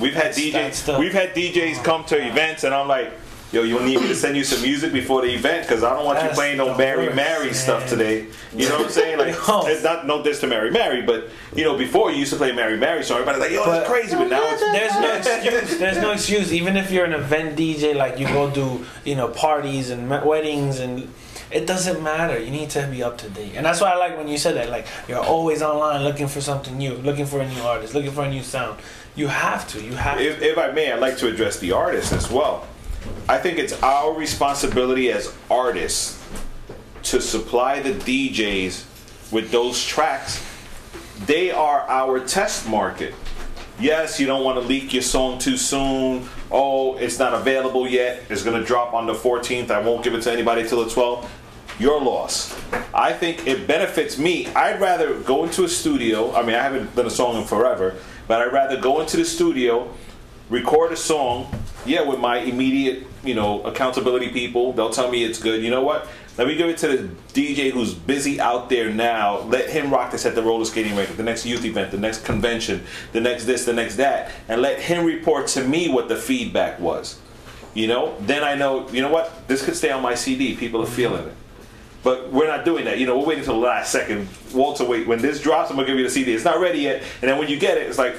We've had That's- that's DJs. the- We've had DJs come to events, and I'm like, "Yo, you'll need me to send you some music before the event because I don't want you playing no Mary worst, Mary stuff today." You know what I'm saying? Like, (laughs) Yo. it's not no diss to Mary Mary, but you know, before you used to play Mary Mary, so everybody's like, "Yo, But- that's crazy," but now it's There's no (laughs) excuse. There's no excuse. Even if you're an event DJ, like you go do, you know, parties and weddings, and it doesn't matter. You need to be up to date, and that's why I like when you said that. Like you're always online looking for something new, looking for a new artist, looking for a new sound. You have to. You have. if, if I may, I'd like to address the artist as well. I think it's our responsibility as artists to supply the DJs with those tracks. They are our test market. Yes, you don't want to leak your song too soon. Oh, it's not available yet. It's going to drop on the 14th. I won't give it to anybody till the 12th. Your loss. I think it benefits me. I'd rather go into a studio. I mean, I haven't done a song in forever, but I'd rather go into the studio, record a song, yeah, with my immediate, you know, accountability people. They'll tell me it's good. You know what? Let me give it to the DJ who's busy out there now. Let him rock this at the roller skating rink, the next youth event, the next convention, the next this, the next that, and let him report to me what the feedback was. You know, then I know, you know what? This could stay on my CD. People are feeling it. But we're not doing that. You know, we're waiting until the last second. Walter, wait, when this drops, I'm gonna give you the CD. It's not ready yet. And then when you get it, it's like,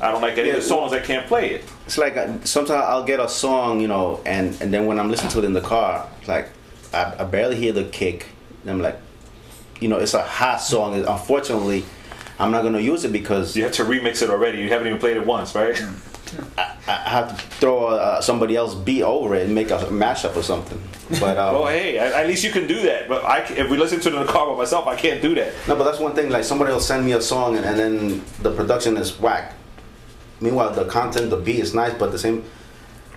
I don't like any of the songs. I can't play it. it's like uh, sometimes I'll get a song, you know, and and then when I'm listening to it in the car, it's like I, I barely hear the kick. And I'm like, you know, it's a hot song. Unfortunately, I'm not gonna use it because You have to remix it already. You haven't even played it once, right? (laughs) I have to throw uh, somebody else beat over it and make a mashup or something. But um, well, hey, at, at least you can do that. But I, if we listen to it in the car by myself, I can't do that. no, but that's one thing. Like somebody will send me a song and, and then the production is whack. Meanwhile, the content, the beat is nice, but the same.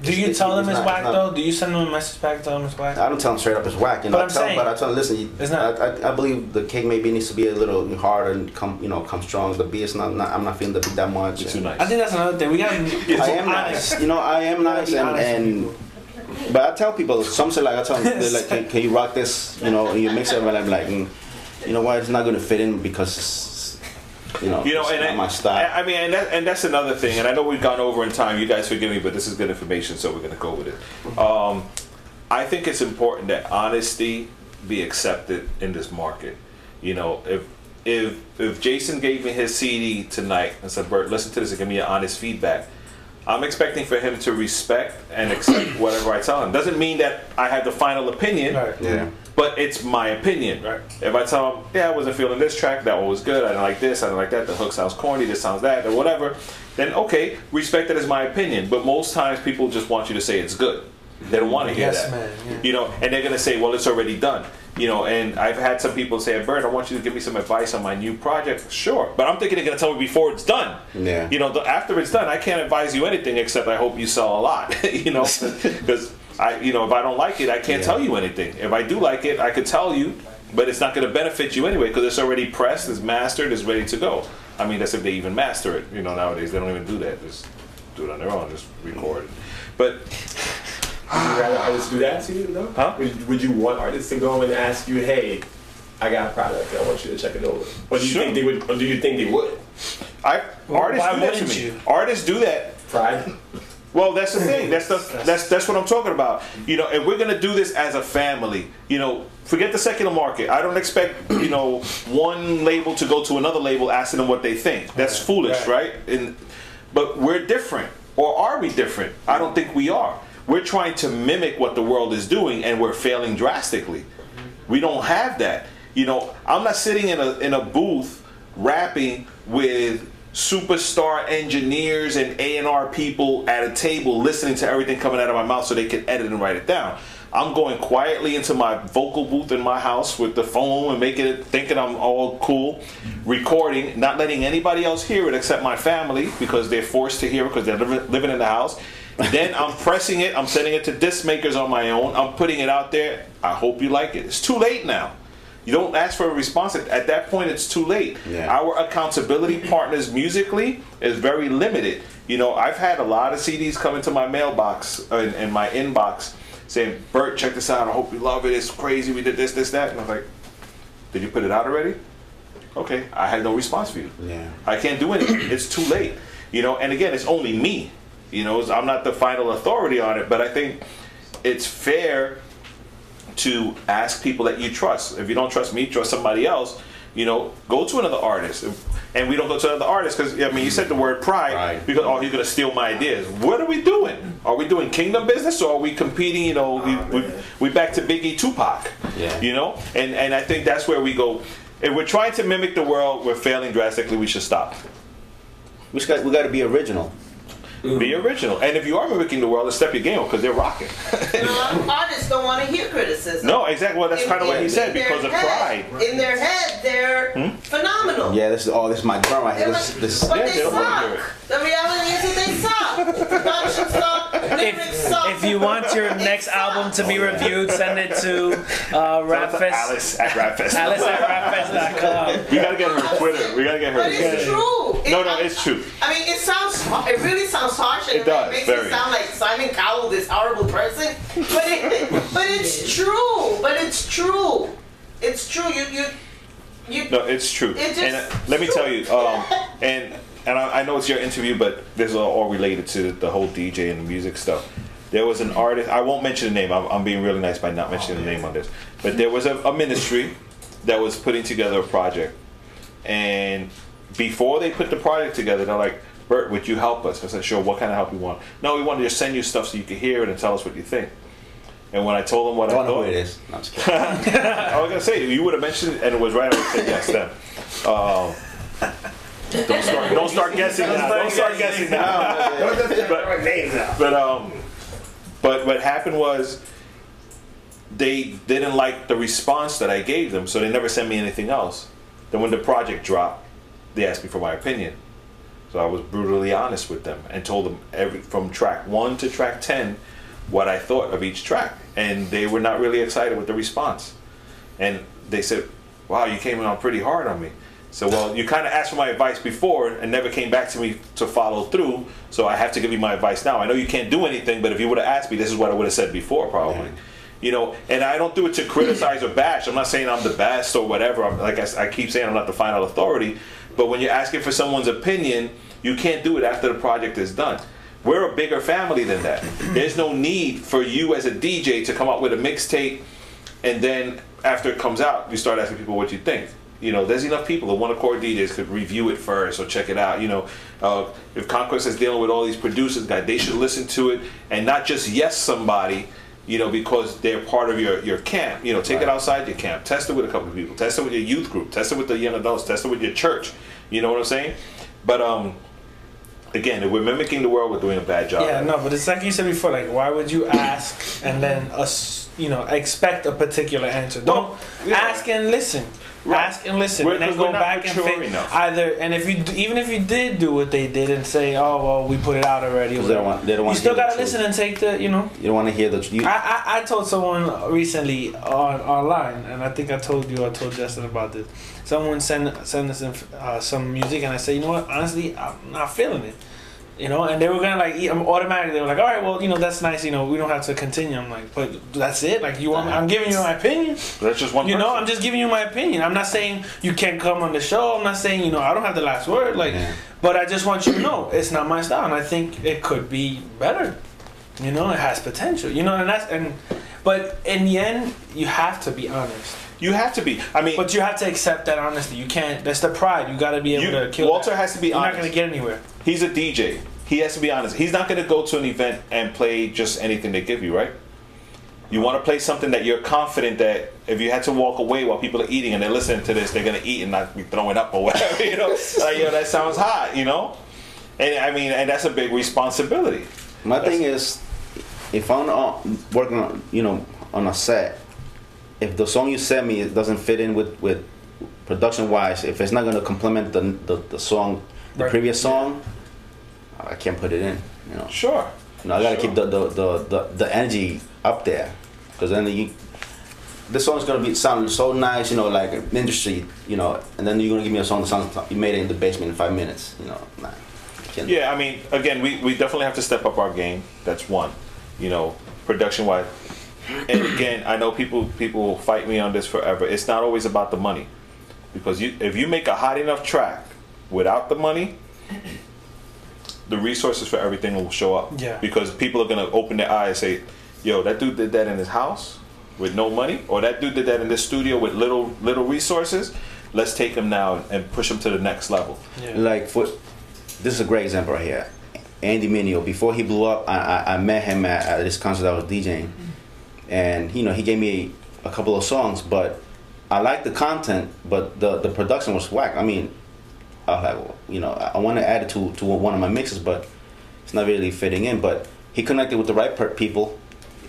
Do you it's- tell them it's it's whack not- though? Do you send them a message back? Tell them it's whack. I don't tell them straight up it's whack. You know, But I I'm tell them, saying- but I tell them, listen, you, It's not- I, I, I believe the cake maybe needs to be a little harder and come, you know, come strong. The beat is not, not I'm not feeling the beat that much. You're too nice. I think that's another thing. We got. (laughs) I am nice. You know, I am nice, and, and but I tell people, some say like I tell them, they're like, can, can you rock this? You know, and you mix it, and I'm like, mm, you know what? It's not gonna fit in because it's, you know, You know, and not I, my style. I I mean, and, that, and that's another thing. And I know we've gone over in time. You guys forgive me, but this is good information, so we're going to go with it. Um, I think it's important that honesty be accepted in this market. You know, if if if Jason gave me his CD tonight and said, "Bert, listen to this and give me an honest feedback," I'm expecting for him to respect and accept whatever I tell him. Doesn't mean that I have the final opinion. yeah. But it's my opinion. Right. If I tell them, yeah, I wasn't feeling this track, that one was good, I didn't like this, I didn't like that, the hook sounds corny, this sounds that, or whatever, then okay, respect that as my opinion. But most times people just want you to say it's good. They don't want to hear Yes, that. man, yeah. You know, and they're gonna say, well, it's already done. You know, and I've had some people say, Bert, I want you to give me some advice on my new project. Sure, but I'm thinking they're gonna tell me before it's done. Yeah. You know, the, after it's done, I can't advise you anything except I hope you sell a lot. (laughs) you know, (laughs) because I, you know, if I don't like it, I can't tell you anything. If I do like it, I could tell you, but it's not going to benefit you anyway because it's already pressed, it's mastered, it's ready to go. I mean, that's if they even master it. You know, nowadays they don't even do that. Just do it on their own, just record it. But Would you rather artists do that to you, though? Huh? Would, would you want artists to go and ask you, hey, I got a product, I want you to check it over? Or do you Sure. think they would? Or do you think they would? I artists why do that to wouldn't me. you? Artists do that. Pride. Well, that's the thing. That's the that's that's what I'm talking about. You know, if we're gonna do this as a family, you know, forget the secular market. I don't expect you know one label to go to another label asking them what they think. That's foolish, right? And but we're different, or are we different? I don't think we are. We're trying to mimic what the world is doing, and we're failing drastically. We don't have that. You know, I'm not sitting in a in a booth rapping with superstar engineers and A&R people at a table listening to everything coming out of my mouth so they can edit and write it down. I'm going quietly into my vocal booth in my house with the phone and making it thinking I'm all cool, recording, not letting anybody else hear it except my family because they're forced to hear it because they're living, living in the house. then I'm pressing it, I'm sending it to disc makers on my own. I'm putting it out there. I hope you like it. It's too late now. You don't ask for a response. At at that point, it's too late. Our accountability partners musically is very limited. You know, I've had a lot of CDs come into my mailbox uh, in, in my inbox saying, "Bert, check this out. I hope you love it. It's crazy. We did this, this, that." And I was like, "Did you put it out already?" Okay, I had no response for you. Yeah. I can't do anything. it's too late. You know, and again, it's only me. You know, I'm not the final authority on it, but I think it's fair to ask people that you trust. If you don't trust me, trust somebody else. You know, go to another artist. And we don't go to another artist because I mean, you said the word pride right. because oh, he's gonna steal my ideas. What are we doing? Are we doing kingdom business or are we competing? You know, we oh, we, we back to Biggie, Tupac. Yeah. You know, and and I think that's where we go. If we're trying to mimic the world, we're failing drastically. We should stop. We got we got to be original. Be original, and if you are mimicking the world, let's step your game up because they're rocking. You know, artists (laughs) don't want to hear criticism. No, exactly. Well, that's kind of what he said in their because of head- pride. In their head, they're Hmm? phenomenal. Yeah, this is oh, this is my drum right here. This, this, But they suck. The suck. Lyrics suck. If you want your next album to be reviewed, send it to uh, Rapfest. Alice at Rapfest. (laughs) Alice at rapfest.com. We gotta get her on Twitter. We gotta get her. But it's true. No, no, it's true. I mean, it sounds, it really sounds harsh, and It does, makes very. it sound like Simon Cowell, this horrible person. But it, but it's true. But it's true. It's true. You, you, you. No, it's true. It just- and uh, let me tell you, um, and and I, I know it's your interview, but this is all, related to the whole DJ and music stuff. There was an artist. I won't mention the name. I'm, I'm being really nice by not mentioning the name on this. But there was a, a ministry that was putting together a project, and before they put the project together, they're like, "Bert, would you help us?" I said, "Sure. What kind of help you want?" No, we want to just send you stuff so you can hear it and tell us what you think. And when I told them what I, don't know thought, who it is. No, I'm just kidding. (laughs) I was gonna say you would have mentioned it and it was right. I would said yes then. Um, don't start. Don't start guessing now. Don't start guessing now. but, but um, but what happened was they didn't like the response that I gave them, so they never sent me anything else. Then when the project dropped, they asked me for my opinion. So I was brutally honest with them and told them every from track one to track ten what I thought of each track, and they were not really excited with the response. And they said, "Wow, you came on pretty hard on me." So, well, you kind of asked for my advice before and never came back to me to follow through. So I have to give you my advice now. I know you can't do anything, but if you would have asked me, this is what I would have said before, probably. You know, and I don't do it to criticize or bash. I'm not saying I'm the best or whatever. I'm, like I, I keep saying, I'm not the final authority. But when you're asking for someone's opinion, you can't do it after the project is done. We're a bigger family than that. (clears throat) There's no need for you as a DJ to come up with a mixtape and then after it comes out, you start asking people what you think. You know, there's enough people. The one accord DJs could review it first or check it out. You know, uh, if Conquest is dealing with all these producers, guys, they should listen to it and not just yes somebody. You know, because they're part of your your camp. You know, take it outside your camp, test it with a couple of people, test it with your youth group, test it with the young adults, test it with your church. You know what I'm saying? But um, again, if we're mimicking the world, we're doing a bad job. Yeah, no, but it's like you said before. Like, why would you ask and then us, you know, expect a particular answer? Don't ask and listen. Ask and listen, We're- and then go back and think enough. either. And if you even if you did do what they did and say, "Oh well, we put it out already," they don't want- they don't you still to hear the gotta listen and take the, you know. You don't want to hear the. You, I, I, I told someone recently on online, and I think I told you, I told Justin about this. Someone sent sent us in, uh, some music, and I said, you know what? Honestly, I'm not feeling it. You know, and they were gonna like eat- automatically. They were like, all right, well, you know, that's nice. You know, we don't have to continue. I'm like, but that's it. Like, you want? I'm giving you my opinion. That's just one. You know, person. I'm just giving you my opinion. I'm not saying you can't come on the show. I'm not saying you know I don't have the last word. Like, but I just want you to know it's not my style, and I think it could be better. You know, it has potential. You know, and that's and, but in the end, you have to be honest. You have to be. I mean, but you have to accept that honesty. You can't. That's the pride. You got to be able You- to kill. Walter that. has to be You're honest. not gonna get anywhere. He's a DJ. He has to be honest. He's not going to go to an event and play just anything they give you, right? You want to play something that you're confident that if you had to walk away while people are eating and they're listening to this, they're going to eat and not be throwing up or (laughs) whatever, you know? (laughs) like, yo, that sounds hot, you know? And I mean, and that's a big responsibility. My thing is, if I'm uh, working on, you know, on a set, if the song you sent me it doesn't fit in with with production wise, if it's not gonna complement the the, the song, the Right. previous song, I can't put it in. You know. Sure. You know, I gotta Sure. keep the the, the the the energy up there, because then you. This song's gonna be sound so nice, you know, like industry, you know, and then you're gonna give me a song that sounds you made it in the basement in five minutes, you know. Nah, Yeah, I mean, again, we, we definitely have to step up our game. That's one, you know, production wise. And again, I know people people will fight me on this forever. It's not always about the money, because you if you make a hot enough track without the money, the resources for everything will show up. Yeah. Because people are gonna open their eyes and say, "Yo, that dude did that in his house with no money, or that dude did that in this studio with little little resources. Let's take him now and push him to the next level." Like for this is a great example right here. Andy Mineo. Before he blew up, I, I, I met him at, at this concert I was DJing, and you know he gave me a couple of songs, but I liked the content, but the the production was whack. I mean, I was like, you know, I, I want to add it to to one of my mixes, but it's not really fitting in. But he connected with the right per- people,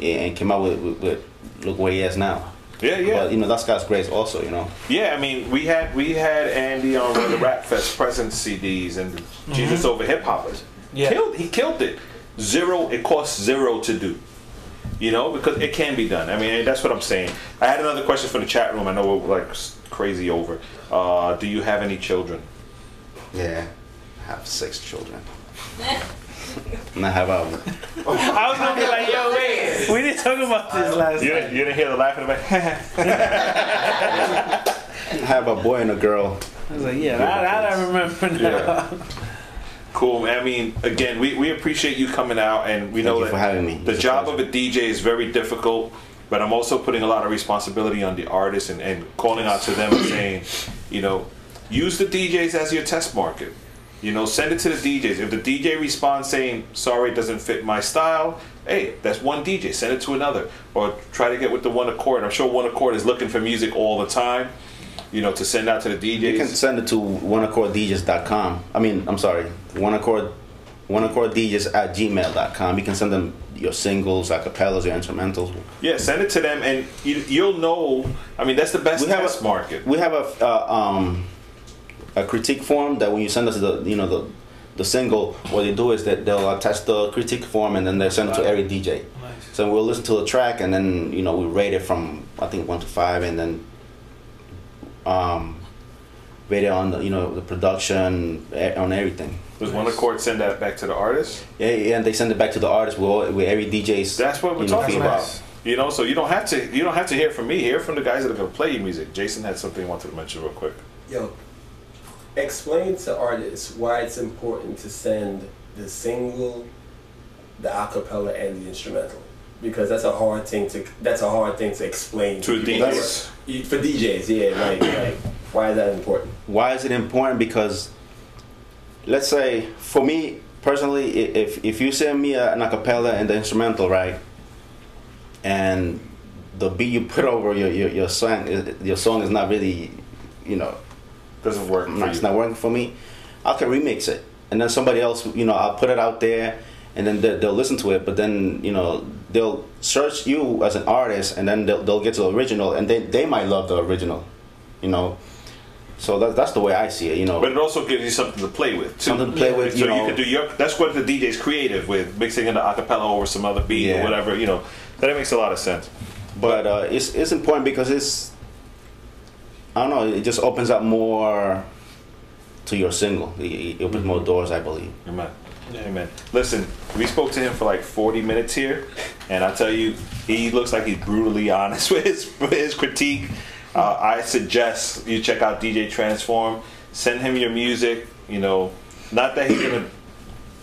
and came out with, with, with look where he is now. Yeah, yeah. But you know that's God's grace also. You know. Yeah, I mean, we had we had Andy on one of the Rap Fest present CDs and Jesus mm-hmm. over Hip Hoppers. Yeah. Killed, he killed it. Zero. It costs zero to do. You know, because it can be done. I mean, that's what I'm saying. I had another question from the chat room. I know we're like crazy over. Uh, do you have any children? Yeah, I have six children. and I have a (laughs) I was gonna be like, yo, wait, we didn't talk about this last You time. didn't, you didn't hear the laughing (laughs) about. I have a boy and a girl. I was like, yeah, that, that I remember now. Yeah. (laughs) Cool. man. I mean, again, we, we appreciate you coming out, and we Thank know you that for having me. the It's job of a DJ is very difficult. But I'm also putting a lot of responsibility on the artists and, and calling out to them and (clears throat) saying, you know, use the DJs as your test market. You know, send it to the DJs. If the DJ responds saying, sorry, it doesn't fit my style, hey, that's one DJ. Send it to another. Or try to get with the One Accord. I'm sure One Accord is looking for music all the time, you know, to send out to the DJs. You can send it to oneaccordDJs.com. I mean, I'm sorry, oneaccord, oneaccordDJs at gmail.com. You can send them your singles, acapellas, your instrumentals. Yeah, send it to them, and you, you'll know. I mean, that's the best We have test a- market. We have a uh, um, a critique form that when you send us the you know the the single, what they do is that they'll attach the critique form and then they send it to every DJ. So we'll listen to the track and then you know we rate it from I think one to five and then um, rate on the you know the production on everything. Does One Accord send that back to the artist? Yeah, yeah, and they send it back to the artist with, all- with every DJ's. That's what we're you know, talking feedback. about. You know, so you don't have to. You don't have to hear from me. Hear from the guys that are gonna play your music. Jason had something he wanted to mention real quick. Yo, explain to artists why it's important to send the single, the acapella, and the instrumental. Because that's a hard thing to that's a hard thing to explain To people. DJs. For DJs, yeah, like, like why is that important? Why is it important? Because let's say for me personally, if if you send me a, an acapella and the instrumental, right, and the beat you put over your your, your song is- your song is not really, you know, doesn't work. No, it's not working for me. I can remix it, and then somebody else, you know, I'll put it out there, and then they, they'll listen to it. But then you know they'll search you as an artist, and then they'll, they'll get to the original, and they they might love the original, you know. So that's that's the way I see it, you know. But it also gives you something to play with. Too. Something to play with, So you you, know. can do your. That's what the DJ's creative with mixing in the acapella over some other beat or whatever. You know, that makes a lot of sense. But uh, it's it's important because it's I don't know. It just opens up more to your single. It, it opens more doors, I believe. Amen. Amen. Listen, we spoke to him for like 40 minutes here, and I tell you, he looks like he's brutally (laughs) honest with his, with his critique. Uh, I suggest you check out DJ Transform. Send him your music. You know, not that he's gonna,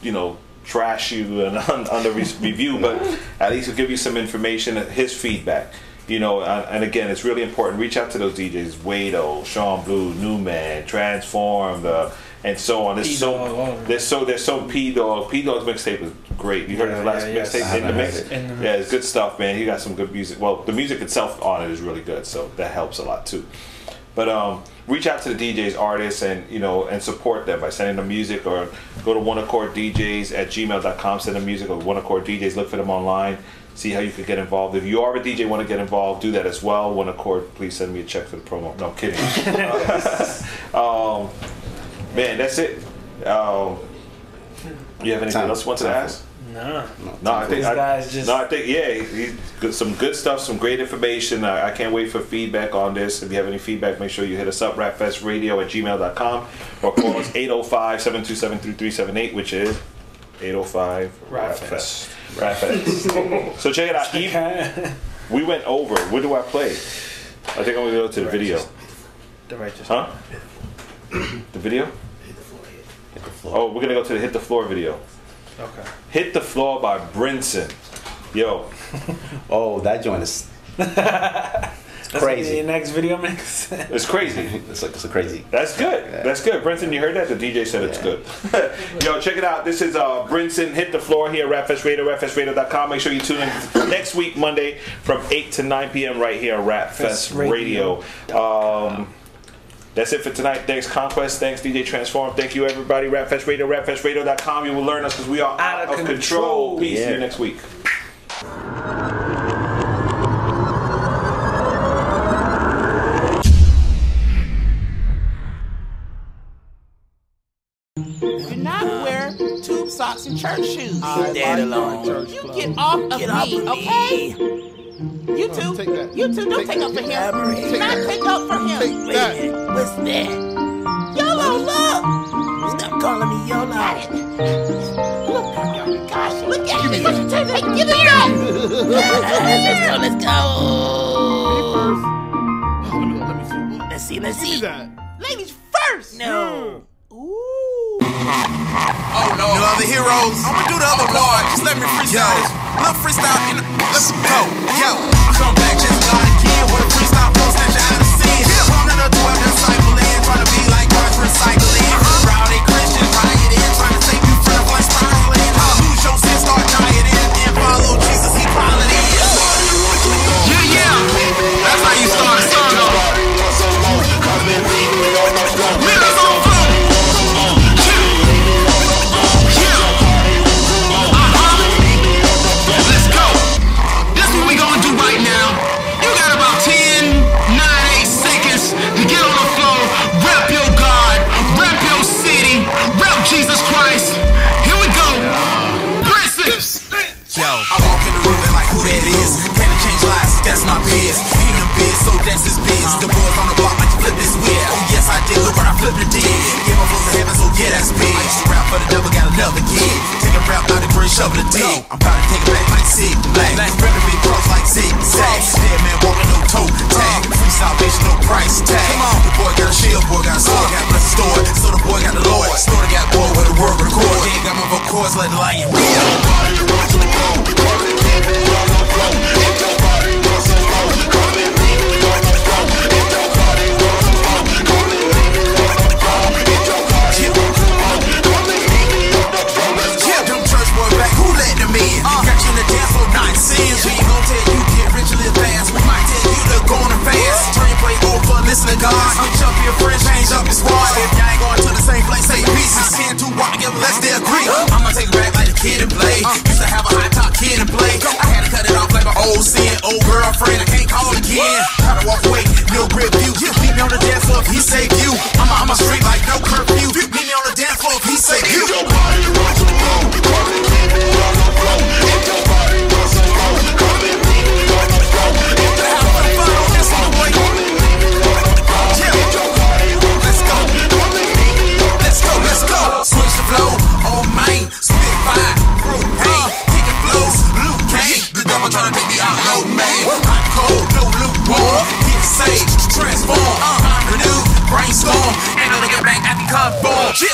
you know, trash you (laughs) and the re- review, but at least he'll give you some information, his feedback. You know, and, and again, it's really important. Reach out to those DJs: Wado, Sean Blue, Newman, Transform, the and so on. There's so there's so there's so P Dog. P Dog's mixtape is great. You heard his last yeah, mixtape I in the mix. In the Yeah, it's good stuff, man. He got some good music. Well, the music itself on it is really good, so that helps a lot too. But um, reach out to the DJs, artists, and you know, and support them by sending them music or go to One Accord DJs at gmail.com, send them music or One Accord DJs, look for them online, see how you could get involved. If you are a DJ, want to get involved, do that as well. One Accord, please send me a check for the promo. No, I'm kidding. (laughs) (laughs) um, man, that's it. Um, you have anything Time- else you want to ask? No. No, I think These I, just- no, I think yeah, he, he- good, some good stuff, some great information. I, I can't wait for feedback on this. If you have any feedback, make sure you hit us up, rapfestradio at gmail.com or call us 805-727-3378, which is 805 Rapfest. Rapfest. so check it out. Eve- we went over. Where do I play? I think I'm gonna go to the video. The righteous. Huh? The video? Oh, we're gonna go to the Hit the Floor video. Okay. Hit the Floor by Brinson. Yo. (laughs) oh, that joint is (laughs) That's crazy. The next video mix. (laughs) It's crazy. it's like it's a crazy. That's good. That's good. Brinson, you heard that? The DJ said it's good. Yo, check it out. This is uh, Brinson Hit the Floor here at Rapfest Radio, rapfestradio.com. Make sure you tune in next week, Monday, from 8 to 9 p.m. right here on Rapfest Radio. Um, that's it for tonight. Thanks, Conquest. Thanks, DJ Transform. Thank you, everybody. Rapfest Radio, rapfestradio.com. You will learn us because we are out, of control. Peace. See you next week. Do not wear tube socks and church shoes. Leave that alone. You get off of Get off me, of okay? me. You two, you two, don't take, up for him. Elaborate. Do not take up for him. Wait a minute. What's that? YOLO, oh, look! Stop calling me YOLO. Look, oh gosh, look at me. What you take? Hey, give it back! let's go, let's go. Let me see. Let's see, let's see. That. Ladies first! No. Ooh! Oh no. No other heroes. I'ma do the other part. Just let me freestyle this. Little freestyle in the. Let's go. Yo. Come back just like again with a freestyle flow snatch you out of sin. One of the twelve discipling, trying to be like God's recycling. Rowdy Christian yeah, that's big. I used to rap for the devil, got another kid. Take a rap out the green, shovel the dig. I'm about to take it back like Sid Black. The big cross like Sid Zag. Dead man walking no toe tag. Freestyle bitch, no price tag. Come on, the boy got a shield, boy got a sword, got a blessed story. So the boy got the Lord. Story got boy with a word record. Ain't got my vocals, let the lion real. Sins. We gon' tell you get rich live fast. We might tell you to go on and fast. Your play over, listen to God. Switch up your friends, change up your squad. If y'all ain't going to the same place, say peace. Sin to walk together, let's stay agree. I'ma take back like a Kid 'n Play. Used to have a high top Kid 'n Play. I had to cut it off like my old sin. Old girlfriend, I can't call again. Try to walk away, no grip view. Meet me on the dance floor he save you. I'm a, I'm a street like no curfew. Meet me on the dance floor he save you. storm. Ain't no back, I be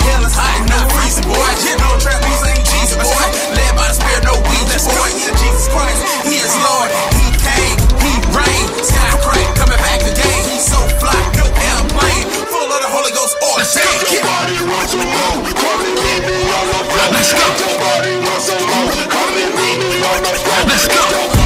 hell is hot, freezing, boy. No trap, ain't Jesus, boy. Led by the spirit, no weed, that's boy. Jesus Christ, he is Lord. He came, he reigned. Sky crack, coming back again. He's so fly, no airplane. Full of the Holy Ghost all the same. Your body wants to move. Come and meet me on the. Let's go. Your body wants to move. Come and meet me on the. Let's go.